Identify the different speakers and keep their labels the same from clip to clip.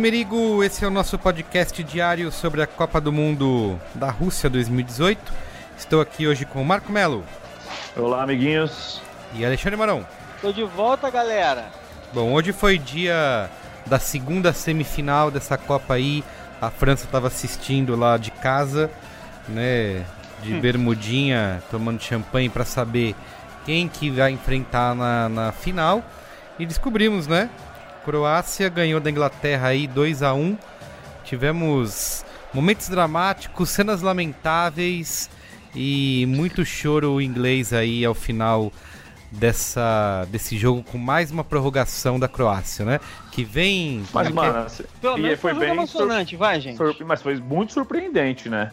Speaker 1: Merigo, esse é o nosso podcast diário sobre a Copa do Mundo da Rússia 2018. Estou aqui hoje com o Marco Melo.
Speaker 2: Olá, amiguinhos.
Speaker 1: E Alexandre Marão.
Speaker 3: Tô de volta, galera.
Speaker 1: Bom, hoje foi dia da segunda semifinal dessa Copa aí. A França estava assistindo lá de casa, né, de hum. bermudinha, tomando champanhe para saber quem que vai enfrentar na, na final. E descobrimos, né, Croácia ganhou da Inglaterra aí 2 a 1 Tivemos momentos dramáticos, cenas lamentáveis e muito choro inglês aí ao final dessa desse jogo com mais uma prorrogação da Croácia, né? Que vem.
Speaker 2: Mas, mano, pelo menos foi, bem
Speaker 3: emocionante, vai, gente.
Speaker 2: Mas foi muito surpreendente, né?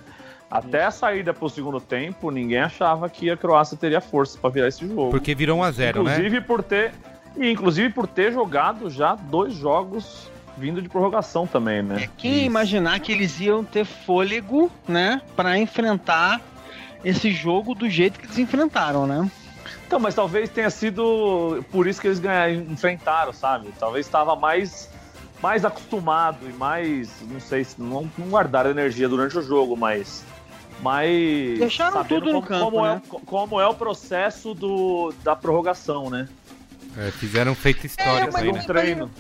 Speaker 2: Até a saída pro segundo tempo, ninguém achava que a Croácia teria força para virar esse jogo.
Speaker 1: Porque virou 1 a 0
Speaker 2: né? Inclusive
Speaker 1: né?
Speaker 2: por ter e inclusive por ter jogado já dois jogos vindo de prorrogação também, né?
Speaker 3: É, quem imaginar que eles iam ter fôlego, né, para enfrentar esse jogo do jeito que eles enfrentaram, né?
Speaker 2: Então, mas talvez tenha sido por isso que eles ganharam, enfrentaram, sabe? Talvez estava mais mais acostumado e mais, não sei se não, não guardaram energia durante o jogo, mas mas
Speaker 3: deixaram tudo
Speaker 2: como,
Speaker 3: no campo,
Speaker 2: como, é
Speaker 3: né?
Speaker 2: é, como é o processo do, da prorrogação, né?
Speaker 1: É, fizeram feito história é, aí, né?
Speaker 2: treino.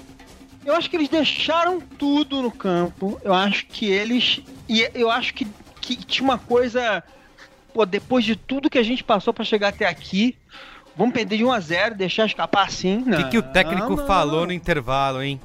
Speaker 3: Eu acho que eles deixaram tudo no campo. Eu acho que eles. E eu acho que, que tinha uma coisa. Pô, depois de tudo que a gente passou para chegar até aqui, vamos perder de 1 a 0 deixar escapar assim.
Speaker 1: O que, que, o técnico não, falou não. no intervalo, hein?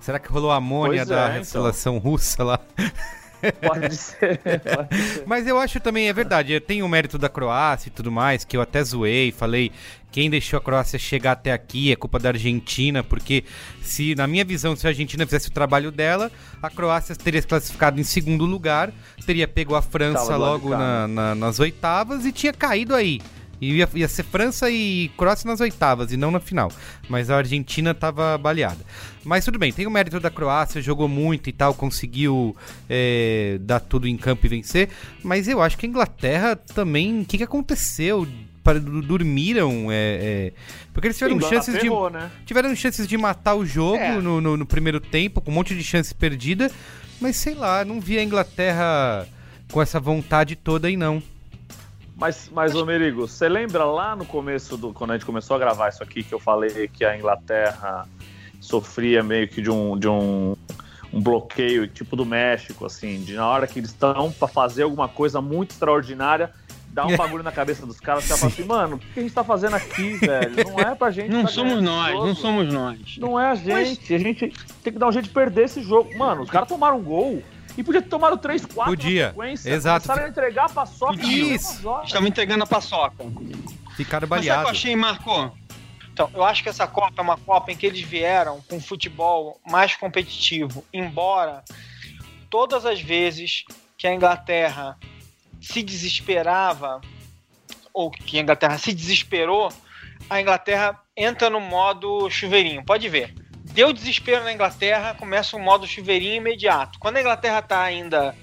Speaker 1: Será que rolou a amônia pois da é, seleção então. russa lá?
Speaker 2: Pode ser, pode ser.
Speaker 1: Mas eu acho também, é verdade, tem o mérito da Croácia e tudo mais, que eu até zoei, falei, quem deixou a Croácia chegar até aqui é culpa da Argentina, porque se, na minha visão, se a Argentina fizesse o trabalho dela, a Croácia teria se classificado em segundo lugar, teria pego a França logo na, na, nas oitavas e tinha caído aí. Ia, ia ser França e Croácia nas oitavas e não na final. Mas a Argentina estava baleada. Mas tudo bem, tem o mérito da Croácia, jogou muito e tal, conseguiu é, dar tudo em campo e vencer. Mas eu acho que a Inglaterra também. O que, que aconteceu? Dormiram é, é, porque eles tiveram chances ferrou, de né? tiveram chances de matar o jogo é. no, no, no, primeiro tempo com um monte de chance perdida mas sei lá não vi a Inglaterra com essa vontade toda aí não
Speaker 2: mas, mas ô Merigo, você lembra lá no começo do. Quando a gente começou a gravar isso aqui, que eu falei que a Inglaterra sofria meio que de um, de um, um bloqueio, tipo do México, assim, de na hora que eles estão para fazer alguma coisa muito extraordinária, dá um bagulho na cabeça dos caras, você fala assim, mano, o que a gente tá fazendo aqui, velho? Não é pra gente.
Speaker 3: Não tá somos nós, não somos nós.
Speaker 2: Não é a gente. Mas... A gente tem que dar um jeito de perder esse jogo. Mano, os caras tomaram um gol e podia ter tomado 3, 4
Speaker 1: Podia. sequência. Exato.
Speaker 2: Começaram a entregar a paçoca.
Speaker 3: Isso. Estamos entregando a paçoca.
Speaker 1: Ficaram baleados.
Speaker 3: Mas sabe o que eu achei, Marco? Então, eu acho que essa Copa é uma Copa em que eles vieram com futebol mais competitivo, embora todas as vezes que a Inglaterra se desesperava, ou que a Inglaterra se desesperou, a Inglaterra entra no modo chuveirinho. Pode ver deu desespero na Inglaterra, começa um modo chuveirinho imediato. Quando a Inglaterra está ainda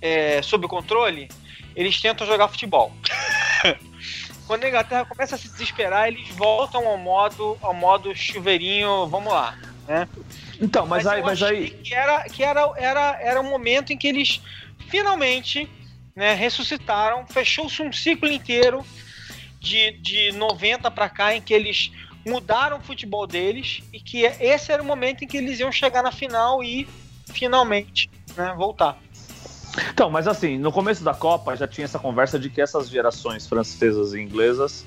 Speaker 3: é, sob controle, eles tentam jogar futebol. Quando a Inglaterra começa a se desesperar, eles voltam ao modo, ao modo chuveirinho, vamos lá, né?
Speaker 2: Então, mas, mas aí, mas aí
Speaker 3: que era que era era era um momento em que eles finalmente, né, ressuscitaram, fechou-se um ciclo inteiro de, de 90 para cá em que eles mudaram o futebol deles e que esse era o momento em que eles iam chegar na final e finalmente né, voltar.
Speaker 2: Então, mas assim, no começo da Copa já tinha essa conversa de que essas gerações francesas e inglesas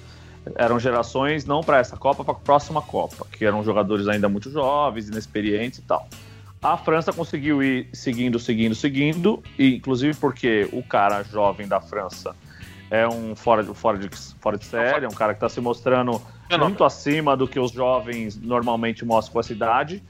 Speaker 2: eram gerações não para essa Copa, para a próxima Copa, que eram jogadores ainda muito jovens, inexperientes e tal. A França conseguiu ir seguindo, seguindo, seguindo, e inclusive porque o cara jovem da França é um fora, fora, de, fora de série, é um cara que está se mostrando muito acima do que os jovens normalmente mostram com a cidade.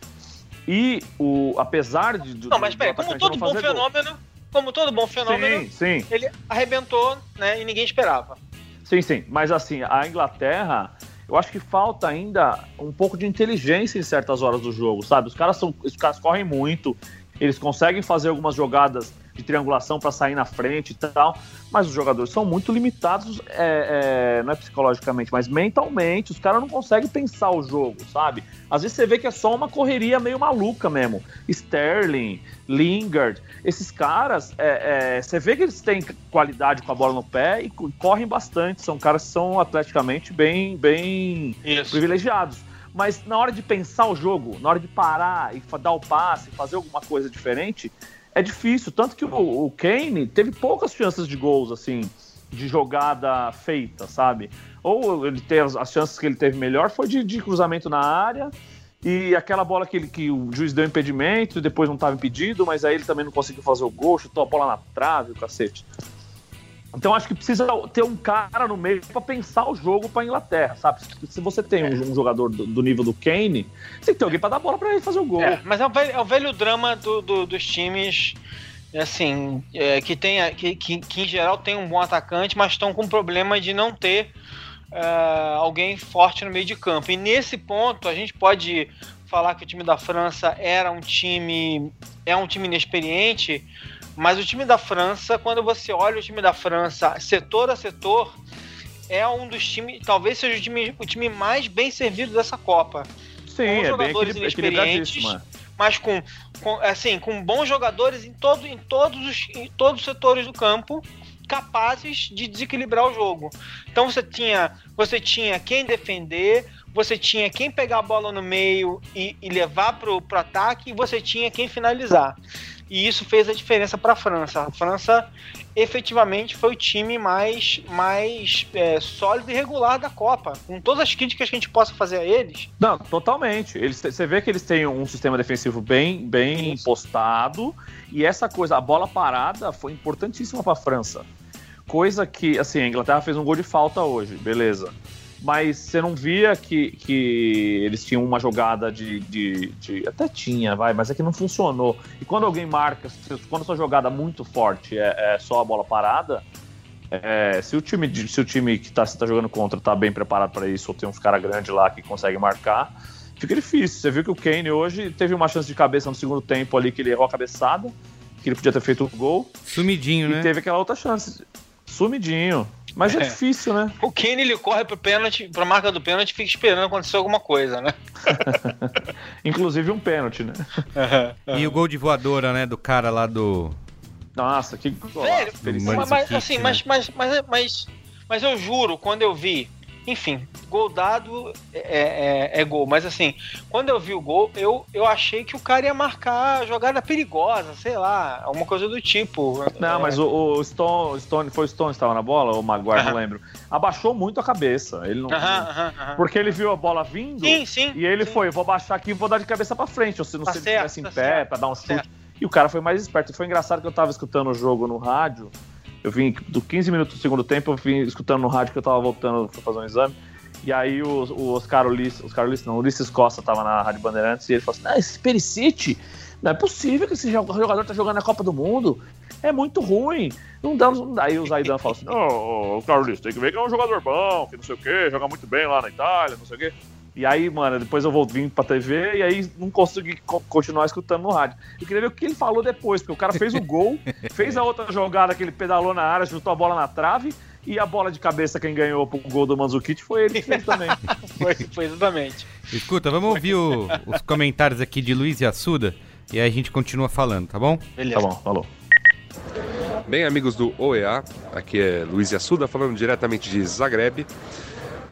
Speaker 2: E o, apesar de.
Speaker 3: Não, mas peraí, como todo bom fenômeno, gol. como todo bom fenômeno, sim, sim. ele arrebentou, né? E ninguém esperava.
Speaker 2: Sim, sim. Mas assim, a Inglaterra, eu acho que falta ainda um pouco de inteligência em certas horas do jogo, sabe? Os caras são. Os caras correm muito, eles conseguem fazer algumas jogadas de triangulação para sair na frente e tal, mas os jogadores são muito limitados, é, é, não é psicologicamente, mas mentalmente, os caras não conseguem pensar o jogo, sabe? Às vezes você vê que é só uma correria meio maluca mesmo. Sterling, Lingard, esses caras, é, é você vê que eles têm qualidade com a bola no pé e correm bastante, são caras que são atleticamente bem, bem privilegiados mas na hora de pensar o jogo, na hora de parar e dar o passe, fazer alguma coisa diferente, é difícil. Tanto que o, o Kane teve poucas chances de gols, assim, de jogada feita, sabe? Ou ele teve, as chances que ele teve melhor foi de, de cruzamento na área e aquela bola que, ele, que o juiz deu impedimento depois não estava impedido, mas aí ele também não conseguiu fazer o gol, chutou a bola na trave, o cacete. Então acho que precisa ter um cara no meio para pensar o jogo para Inglaterra, sabe? Se você tem um, um jogador do, do, nível do Kane, você tem que ter alguém para dar bola para ele fazer o gol.
Speaker 3: É, mas é o velho, é o velho drama do, do, dos times, assim, é, que, tem, que, que, que, em geral tem um bom atacante, mas estão com problema de não ter uh, alguém forte no meio de campo. E nesse ponto a gente pode falar que o time da França era um time é um time inexperiente mas o time da França, quando você olha o time da França, setor a setor, é um dos times, talvez seja o time, o time mais bem servido dessa Copa.
Speaker 2: Sim, com é jogadores bem inexperientes,
Speaker 3: mas com, com, assim, com bons jogadores em, todo, em, todos os, em todos os setores do campo capazes de desequilibrar o jogo. Então você tinha, você tinha quem defender, você tinha quem pegar a bola no meio e, e levar para o ataque, e você tinha quem finalizar e isso fez a diferença para a França. A França efetivamente foi o time mais, mais é, sólido e regular da Copa. Com todas as críticas que a gente possa fazer a eles.
Speaker 2: Não, totalmente. Eles, você vê que eles têm um sistema defensivo bem, bem postado e essa coisa, a bola parada foi importantíssima para a França. Coisa que, assim, a Inglaterra fez um gol de falta hoje, beleza mas você não via que, que eles tinham uma jogada de, de, de, Até tinha, vai, mas é que não funcionou. E quando alguém marca, quando sua jogada muito forte é, é só a bola parada, é, se, o time, se o time que está tá jogando contra está bem preparado para isso, ou tem uns caras grandes lá que conseguem marcar, fica difícil. Você viu que o Kane hoje teve uma chance de cabeça no segundo tempo ali que ele errou a cabeçada, que ele podia ter feito o gol.
Speaker 1: Sumidinho,
Speaker 2: e
Speaker 1: né?
Speaker 2: E teve aquela outra chance. Sumidinho. Mas é, é difícil, né?
Speaker 3: O Kane ele corre pro pênalti, pra marca do pênalti e fica esperando acontecer alguma coisa, né?
Speaker 2: Inclusive um pênalti, né?
Speaker 1: E o gol de voadora, né, do cara lá do.
Speaker 2: Nossa, que
Speaker 3: Velho, mas, assim, né? mas, mas, mas, mas, mas eu juro, quando eu vi enfim, gol dado é, é, é, gol. Mas assim, quando eu vi o gol, eu, eu achei que o cara ia marcar jogada perigosa, sei lá, alguma coisa do tipo.
Speaker 2: Não, é... mas o, o, Stone, Stone, foi o Stone que estava na bola, ou o Maguire, uh -huh. não lembro. Abaixou muito a cabeça. Ele não. Uh -huh, uh -huh, porque ele viu a bola vindo
Speaker 3: sim, sim,
Speaker 2: e ele
Speaker 3: sim.
Speaker 2: foi, vou baixar aqui e vou dar de cabeça para frente. Ou se não tá se ele estivesse em tá pé, para dar um chute. Certo. E o cara foi mais esperto. Foi engraçado que eu tava escutando o jogo no rádio. Eu vim do 15 minutos do segundo tempo, eu vim escutando no rádio que eu tava voltando pra fazer um exame. E aí o, o Oscar Ulisses, Oscar Ulisses não, Ulisses Costa tava na Rádio Bandeirantes e ele falou assim: ah, esse Pericite, não é possível que esse jogador tá jogando na Copa do Mundo. É muito ruim. Não dá. Não dá. Aí o Zaidan falou assim: Não, oh, Carlos, tem que ver que é um jogador bom, que não sei o quê, joga muito bem lá na Itália, não sei o quê. E aí, mano, depois eu vou vir pra TV e aí não consegui continuar escutando no rádio. Eu queria ver o que ele falou depois, porque o cara fez o gol, fez a outra jogada que ele pedalou na área, chutou a bola na trave e a bola de cabeça, quem ganhou pro gol do Manzukic foi ele que fez também.
Speaker 3: foi, foi exatamente.
Speaker 1: Escuta, vamos ouvir o, os comentários aqui de Luiz e Assuda e aí a gente continua falando, tá bom?
Speaker 2: Beleza. Tá bom, falou.
Speaker 4: Bem, amigos do OEA, aqui é Luiz Assuda falando diretamente de Zagreb,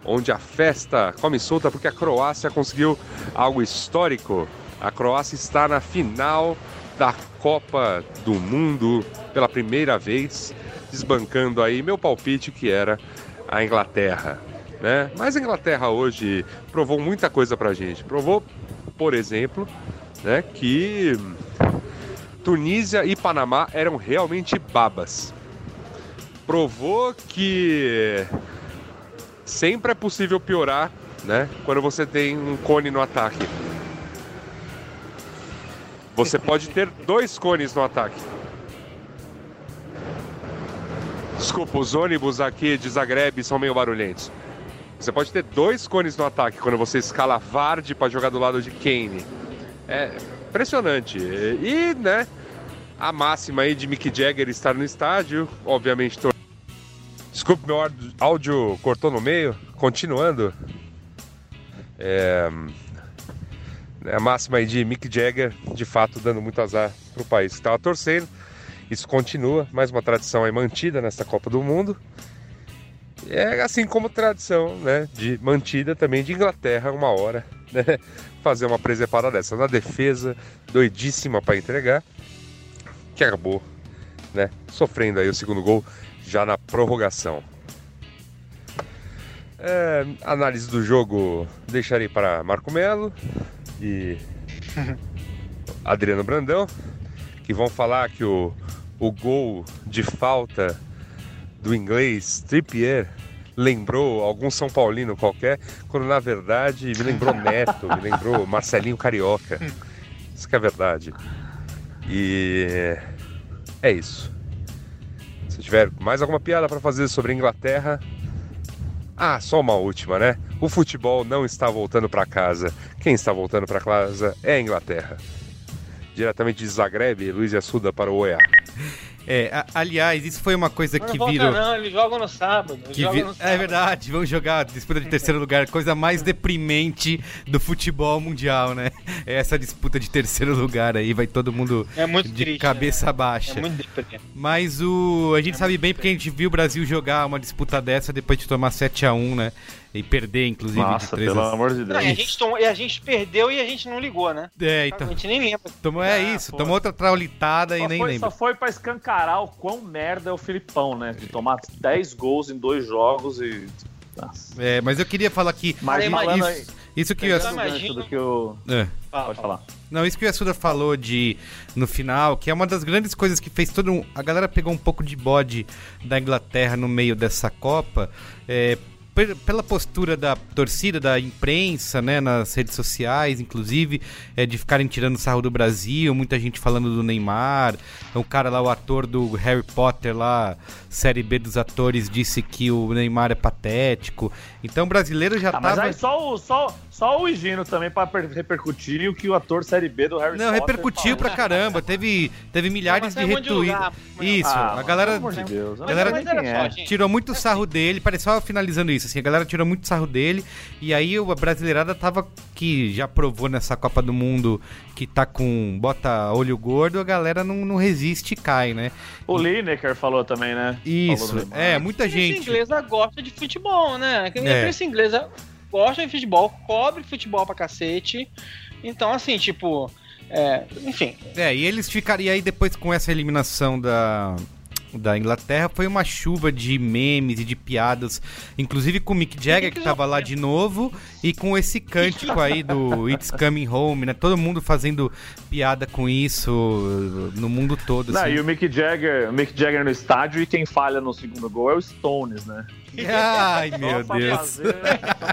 Speaker 4: onde a festa come solta porque a Croácia conseguiu algo histórico. A Croácia está na final da Copa do Mundo pela primeira vez desbancando aí meu palpite que era a Inglaterra. Né? Mas a Inglaterra hoje provou muita coisa pra gente. Provou, por exemplo, né, que Tunísia e Panamá eram realmente babas. provou que sempre é possível piorar, né? Quando você tem um cone no ataque. Você pode ter dois cones no ataque. Desculpa, os ônibus aqui de Zagreb são meio barulhentos. Você pode ter dois cones no ataque quando você escala Vard para jogar do lado de Kane. É impressionante. E, né, a máxima aí de Mick Jagger estar no estádio, obviamente. Desculpe, meu áudio cortou no meio. Continuando. É... A máxima aí de Mick Jagger, de fato, dando muito azar para o país que estava torcendo. Isso continua, mais uma tradição aí mantida nessa Copa do Mundo. É assim como tradição, né, de mantida também de Inglaterra uma hora, né, fazer uma presepada dessa na defesa, doidíssima para entregar, que acabou, né, sofrendo aí o segundo gol já na prorrogação. É, análise do jogo deixarei para Marco Melo e Adriano Brandão, que vão falar que o o gol de falta do inglês Trippier lembrou algum São Paulino qualquer, quando na verdade me lembrou Neto, me lembrou Marcelinho Carioca. Isso que é verdade. E é isso. Tiver mais alguma piada para fazer sobre a Inglaterra, ah, só uma última, né? O futebol não está voltando para casa. Quem está voltando para casa é a Inglaterra diretamente de Zagreb, Luiz Assuda para o OEA.
Speaker 1: É, a, aliás, isso foi uma coisa
Speaker 3: Não
Speaker 1: que
Speaker 3: volta
Speaker 1: virou.
Speaker 3: não, eles jogam no sábado.
Speaker 1: que
Speaker 3: jogam
Speaker 1: vi-
Speaker 3: no
Speaker 1: É
Speaker 3: sábado.
Speaker 1: verdade, vamos jogar disputa de terceiro lugar, coisa mais deprimente do futebol mundial, né? É essa disputa de terceiro lugar aí, vai todo mundo
Speaker 3: É muito
Speaker 1: de
Speaker 3: triste,
Speaker 1: cabeça
Speaker 3: né?
Speaker 1: baixa.
Speaker 3: É muito deprimente.
Speaker 1: Mas o a gente sabe bem porque a gente viu o Brasil jogar uma disputa dessa depois de tomar 7 a 1 né? E perder, inclusive, de
Speaker 2: Nossa,
Speaker 1: 3
Speaker 2: pelo
Speaker 1: a
Speaker 2: amor de
Speaker 3: Não,
Speaker 2: Deus.
Speaker 3: e, a gente tomou- e a gente perdeu e a gente não ligou, né?
Speaker 1: É,
Speaker 3: A
Speaker 1: então.
Speaker 3: gente nem lembra.
Speaker 1: Tomou, é
Speaker 2: Ah,
Speaker 1: isso,
Speaker 2: pô.
Speaker 1: tomou outra traulitada e
Speaker 2: Só
Speaker 1: nem
Speaker 2: foi,
Speaker 1: lembra.
Speaker 2: só foi pra escancarar o quão merda é o Filipão, né? De tomar 10 gols em dois jogos e. Nossa.
Speaker 1: É, mas eu queria falar que.
Speaker 2: Mas
Speaker 1: Isso, isso que Yasuda-
Speaker 2: o
Speaker 3: imagino-
Speaker 2: que o.
Speaker 1: É.
Speaker 2: Pode falar.
Speaker 1: Não, isso que o Yasuda falou de no final, que é uma das grandes coisas que fez todo um, a galera pegou um pouco de bode da Inglaterra no meio dessa Copa, é, pela postura da torcida, da imprensa, né, nas redes sociais, inclusive, é, de ficarem tirando sarro do Brasil, muita gente falando do Neymar, o cara lá, o ator do Harry Potter lá, série B dos atores, disse que o Neymar é patético. Então o brasileiro já
Speaker 2: Ah, mas
Speaker 1: tava
Speaker 2: aí só o, só, só o Higino também pra per- repercutir o que o ator série B do Harry
Speaker 1: Não,
Speaker 2: Potter
Speaker 1: repercutiu pra caramba. Teve, teve milhares de
Speaker 3: é
Speaker 1: retweets. Isso,
Speaker 2: Ah,
Speaker 1: a galera
Speaker 2: Pelo amor de Deus. eu
Speaker 1: a galera
Speaker 2: é.
Speaker 3: gente.
Speaker 1: tirou muito sarro dele. Parece só finalizando isso. Assim, a galera tirou muito sarro dele. E aí a brasileirada tava que já provou nessa Copa do Mundo que tá com. bota olho gordo, a galera não, não resiste e cai, né?
Speaker 2: O Lineker falou também, né?
Speaker 1: Isso. É, muita
Speaker 3: A imprensa
Speaker 1: gente.
Speaker 3: inglesa gosta de futebol, né? A
Speaker 1: É.
Speaker 3: imprensa inglesa gosta de futebol, cobre futebol pra cacete. Então, assim, tipo. é, enfim,
Speaker 1: É, e eles ficaram. E aí depois com essa eliminação da. Da Inglaterra foi uma chuva de memes e de piadas, inclusive com o Mick Jagger, que tava lá de novo, e com esse cântico aí do It's Coming Home, né? Todo mundo fazendo piada com isso no mundo todo.
Speaker 2: Não,
Speaker 1: assim.
Speaker 2: e o Mick Jagger, o Mick Jagger no estádio e quem falha no segundo gol é o Stones, né?
Speaker 1: Ai, meu
Speaker 2: Só pra
Speaker 1: Deus.
Speaker 2: Fazer,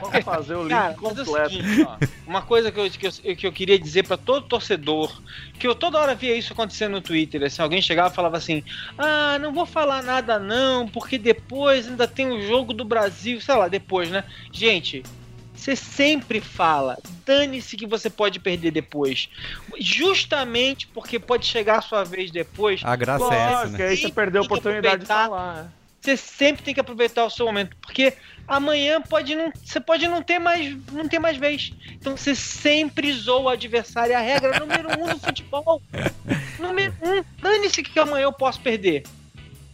Speaker 2: só pra fazer o link
Speaker 3: Cara, é o
Speaker 2: completo.
Speaker 3: seguinte, ó, uma coisa que eu, que, eu, que eu queria dizer pra todo torcedor, que eu toda hora via isso acontecendo no Twitter, assim, alguém chegava e falava assim, ah, não vou falar nada não, porque depois ainda tem o jogo do Brasil, sei lá, depois, né? Gente, você sempre fala, dane-se que você pode perder depois. Justamente porque pode chegar a sua vez depois,
Speaker 1: A graça é essa, né?
Speaker 2: aí você perdeu a oportunidade de falar.
Speaker 3: Você sempre tem que aproveitar o seu momento, porque amanhã pode não, você pode não ter mais, não ter mais vez. Então você sempre zoa o adversário, é a regra número um do futebol. Número um, dane-se que amanhã eu posso perder.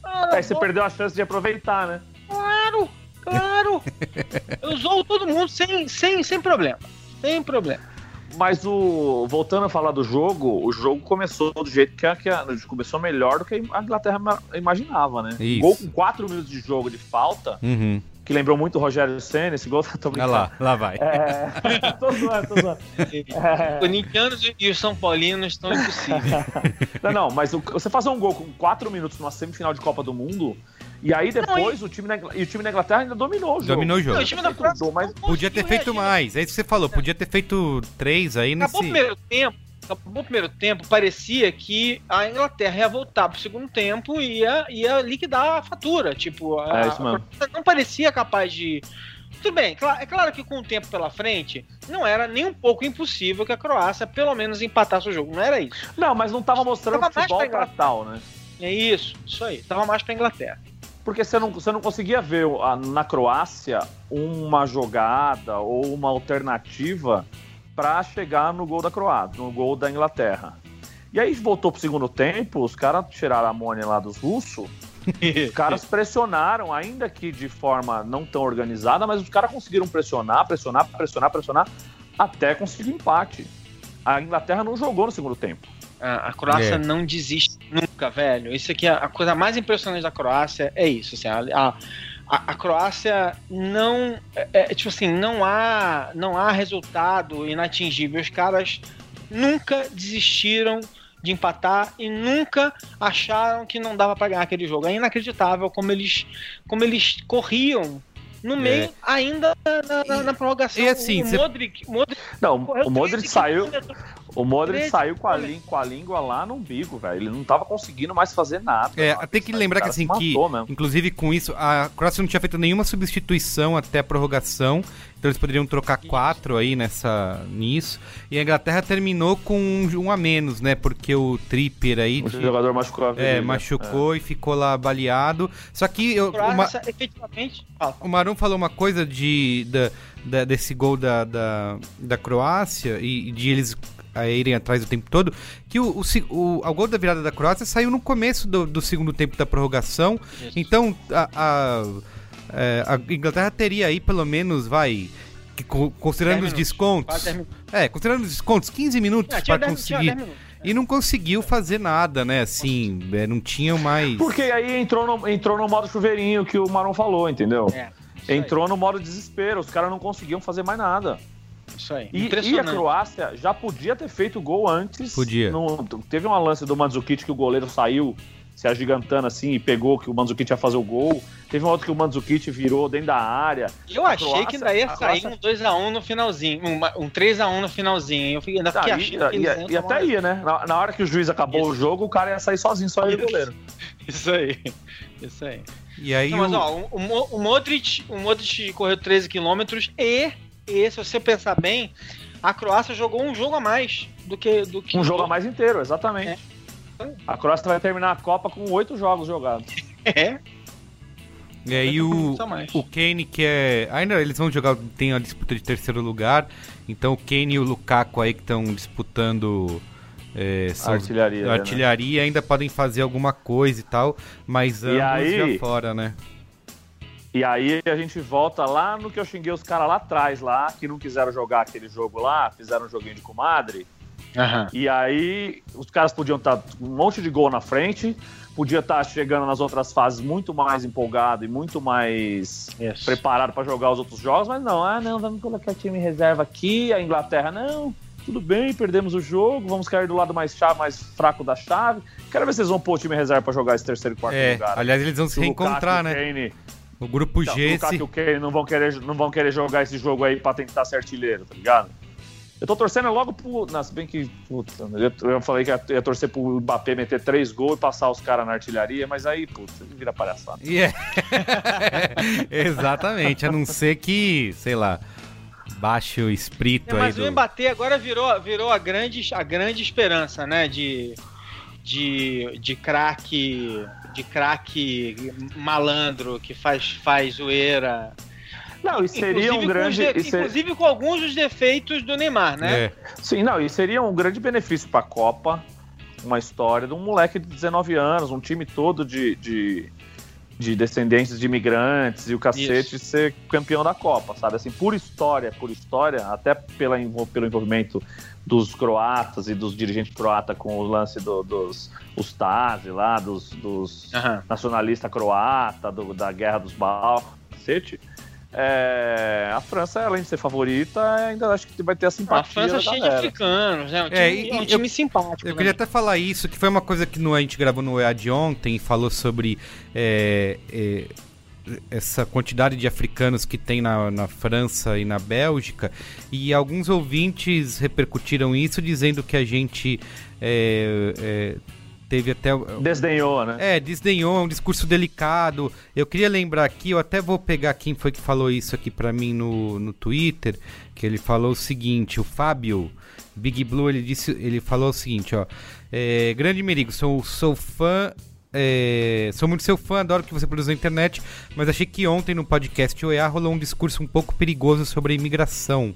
Speaker 3: Ah,
Speaker 2: Aí você
Speaker 3: pô,
Speaker 2: perdeu a chance de aproveitar, né?
Speaker 3: Claro, claro. Eu zoo todo mundo sem, sem, sem problema, sem problema.
Speaker 2: Mas o. Voltando a falar do jogo, o jogo começou do jeito que a, que a- começou melhor do que a Inglaterra ma- imaginava, né?
Speaker 1: Isso.
Speaker 2: Gol com 4 minutos de jogo de falta,
Speaker 1: Uhum.
Speaker 2: que lembrou muito o Rogério Senna, esse gol
Speaker 1: Olha
Speaker 2: brincando.
Speaker 1: lá, lá vai.
Speaker 2: É, tô zoando, tô zoando. É,
Speaker 3: Os corintianos e os são paulinos estão impossíveis.
Speaker 2: não, não, mas o- você fazer um gol com 4 minutos numa semifinal de Copa do Mundo E aí depois não, e... o, time da, e o time da Inglaterra ainda dominou o jogo.
Speaker 1: Dominou o jogo. Não, o
Speaker 3: time da França
Speaker 1: mas... Podia ter feito reagir. mais, é isso que você falou, podia ter feito três aí
Speaker 3: Acabou
Speaker 1: nesse...
Speaker 3: o primeiro tempo, acabou o primeiro tempo, parecia que a Inglaterra ia voltar pro segundo tempo e ia, ia liquidar a fatura. Tipo, a,
Speaker 2: é isso mesmo.
Speaker 3: A, não parecia capaz de. Tudo bem, é claro que com o tempo pela frente, não era nem um pouco impossível que a Croácia pelo menos empatasse o jogo. Não era isso.
Speaker 2: Não, mas não tava mostrando tava futebol pra tal, né?
Speaker 3: É isso, isso aí. Tava mais pra Inglaterra.
Speaker 2: Porque você não, você não conseguia ver na Croácia uma jogada ou uma alternativa para chegar no gol da Croácia, no gol da Inglaterra. E aí voltou pro segundo tempo, os caras tiraram a mônia lá dos russos. os caras pressionaram, ainda que de forma não tão organizada, mas os caras conseguiram pressionar, pressionar, pressionar, pressionar, até conseguir empate. A Inglaterra não jogou no segundo tempo.
Speaker 3: A, Croácia é. não desiste nunca, velho. Isso aqui, a, a coisa mais impressionante da Croácia é isso. Assim, a, a, a Croácia não é, é, tipo assim não há não há resultado inatingível os caras nunca desistiram de empatar e nunca acharam que não dava para ganhar aquele jogo é inacreditável como eles como eles corriam no meio, é. ainda na, na, na, prorrogação.
Speaker 1: E assim,
Speaker 3: o. Modric, Modric,
Speaker 2: Não, o Modric saiu. O Modric saiu com a, língua, com a língua lá no umbigo, velho. Ele não tava conseguindo mais fazer nada.
Speaker 1: É, tem que lembrar que assim, que, mesmo. inclusive com isso, a Croácia não tinha feito nenhuma substituição até a prorrogação. Então eles poderiam trocar quatro aí nessa, nisso. E a Inglaterra terminou com um, um a menos, né? Porque o Tripper aí.
Speaker 2: O de, jogador machucou a vida.
Speaker 1: É, machucou é. e ficou lá baleado. Só que eu.
Speaker 3: Croácia, uma, efetivamente.
Speaker 1: O Marum falou uma coisa de, da, da, desse gol da, da, da Croácia e de eles a irem atrás o tempo todo, que o, o, o, o gol da virada da Croácia saiu no começo do, do segundo tempo da prorrogação. Isso. Então a, a, é, a, Inglaterra teria aí pelo menos, vai. Considerando os descontos. É, considerando os descontos, 15 minutos para conseguir. E não conseguiu fazer nada, né? Assim, é, não tinham mais.
Speaker 2: Porque aí entrou no, entrou no modo chuveirinho que o Maron falou, entendeu? É, entrou no modo desespero, os caras não conseguiam fazer mais nada.
Speaker 3: Isso aí.
Speaker 2: E, e, a Croácia já podia ter feito gol antes.
Speaker 1: Podia.
Speaker 2: No, teve uma lance do Mandzukic que o goleiro saiu se agigantando assim e pegou que o Mandzukic ia fazer o gol. Teve um outro que o Mandzukic virou dentro da área.
Speaker 3: Eu achei Croácia, que ainda ia sair Croácia... um 2x1 no finalzinho, um, um 3x1 no finalzinho. Eu fiquei, ainda fiquei
Speaker 2: achando que ia, E até ia, né? Na, na, hora que o juiz acabou Isso. o jogo, o cara ia sair sozinho, só ele o goleiro.
Speaker 3: Isso aí. Isso aí.
Speaker 1: E aí
Speaker 3: Não, mas, ó, o, o, o, Modric, o Modric correu 13 km e, e, se você pensar bem, a Croácia jogou um jogo a mais do que. Do que
Speaker 2: um jogo a mais inteiro, exatamente. É. A Croácia vai terminar a Copa com oito jogos jogados.
Speaker 3: É.
Speaker 1: E aí o, o Kane que é. Ainda eles vão jogar, tem a disputa de terceiro lugar. Então o Kane e o Lukaku aí que estão disputando é,
Speaker 2: artilharia,
Speaker 1: artilharia né? ainda podem fazer alguma coisa e tal, mas
Speaker 2: e ambos aí,
Speaker 1: já fora, né?
Speaker 2: E aí a gente volta lá no que eu xinguei os caras lá atrás, lá, que não quiseram jogar aquele jogo lá, fizeram um joguinho de comadre. Uhum. E aí os caras podiam estar tá com um monte de gol na frente, podia estar tá chegando nas outras fases muito mais empolgado e muito mais yes. preparado para jogar os outros jogos, mas não, ah não, vamos colocar time reserva aqui, a Inglaterra não, tudo bem, perdemos o jogo, vamos cair do lado mais chave, mais fraco da chave. Quero ver se eles vão pôr o time reserva para jogar esse terceiro e quarto
Speaker 1: é,
Speaker 2: lugar.
Speaker 1: Aliás, eles vão se reencontrar, né?
Speaker 2: Kane,
Speaker 1: o grupo então, G.
Speaker 2: Se... O Kane não vão, querer, não vão querer jogar esse jogo aí pra tentar ser artilheiro, tá ligado? Eu tô torcendo logo pro. Nossa, bem que. Puta, eu falei que ia, ia torcer pro Mbappé meter três gols e passar os caras na artilharia, mas aí, puta, vira palhaçada.
Speaker 1: Yeah. Exatamente, a não ser que, sei lá, baixe o espírito é,
Speaker 3: mas
Speaker 1: aí. Mas
Speaker 3: o Mbappé agora virou, virou a, grande, a grande esperança, né? De, de, de craque de craque malandro que faz, faz zoeira.
Speaker 2: Não, e seria inclusive um grande.
Speaker 3: De, inclusive com alguns dos defeitos do Neymar, né? É.
Speaker 2: Sim, não, e seria um grande benefício para a Copa. Uma história de um moleque de 19 anos, um time todo de, de, de descendentes de imigrantes e o cacete Isso. ser campeão da Copa, sabe? Assim, por história, por história, até pela, pelo envolvimento dos croatas e dos dirigentes croatas com o lance do, dos Stasi lá, dos, dos uhum. nacionalistas croata, do, da guerra dos Balcãs, é, a França, além de ser favorita, ainda acho que vai ter a simpatia.
Speaker 3: A França é cheia de africanos, né? Um time,
Speaker 1: É,
Speaker 3: é,
Speaker 1: e-
Speaker 3: um time
Speaker 1: eu-
Speaker 3: simpático.
Speaker 1: Eu
Speaker 3: né?
Speaker 1: queria até falar isso, que foi uma coisa que no, a gente gravou no EA de ontem, falou sobre é, é, essa quantidade de africanos que tem na, na França e na Bélgica, e alguns ouvintes repercutiram isso dizendo que a gente é, é, teve até...
Speaker 2: Desdenhou, né?
Speaker 1: É, desdenhou, é um discurso delicado. Eu queria lembrar aqui, eu até vou pegar quem foi que falou isso aqui pra mim no, no Twitter, que ele falou o seguinte, o Fábio Big Blue, ele disse, ele falou o seguinte, ó, é, grande Merigo, sou, sou fã é, sou muito seu fã, adoro que você produz na internet, mas achei que ontem no podcast OEA rolou um discurso um pouco perigoso sobre a imigração.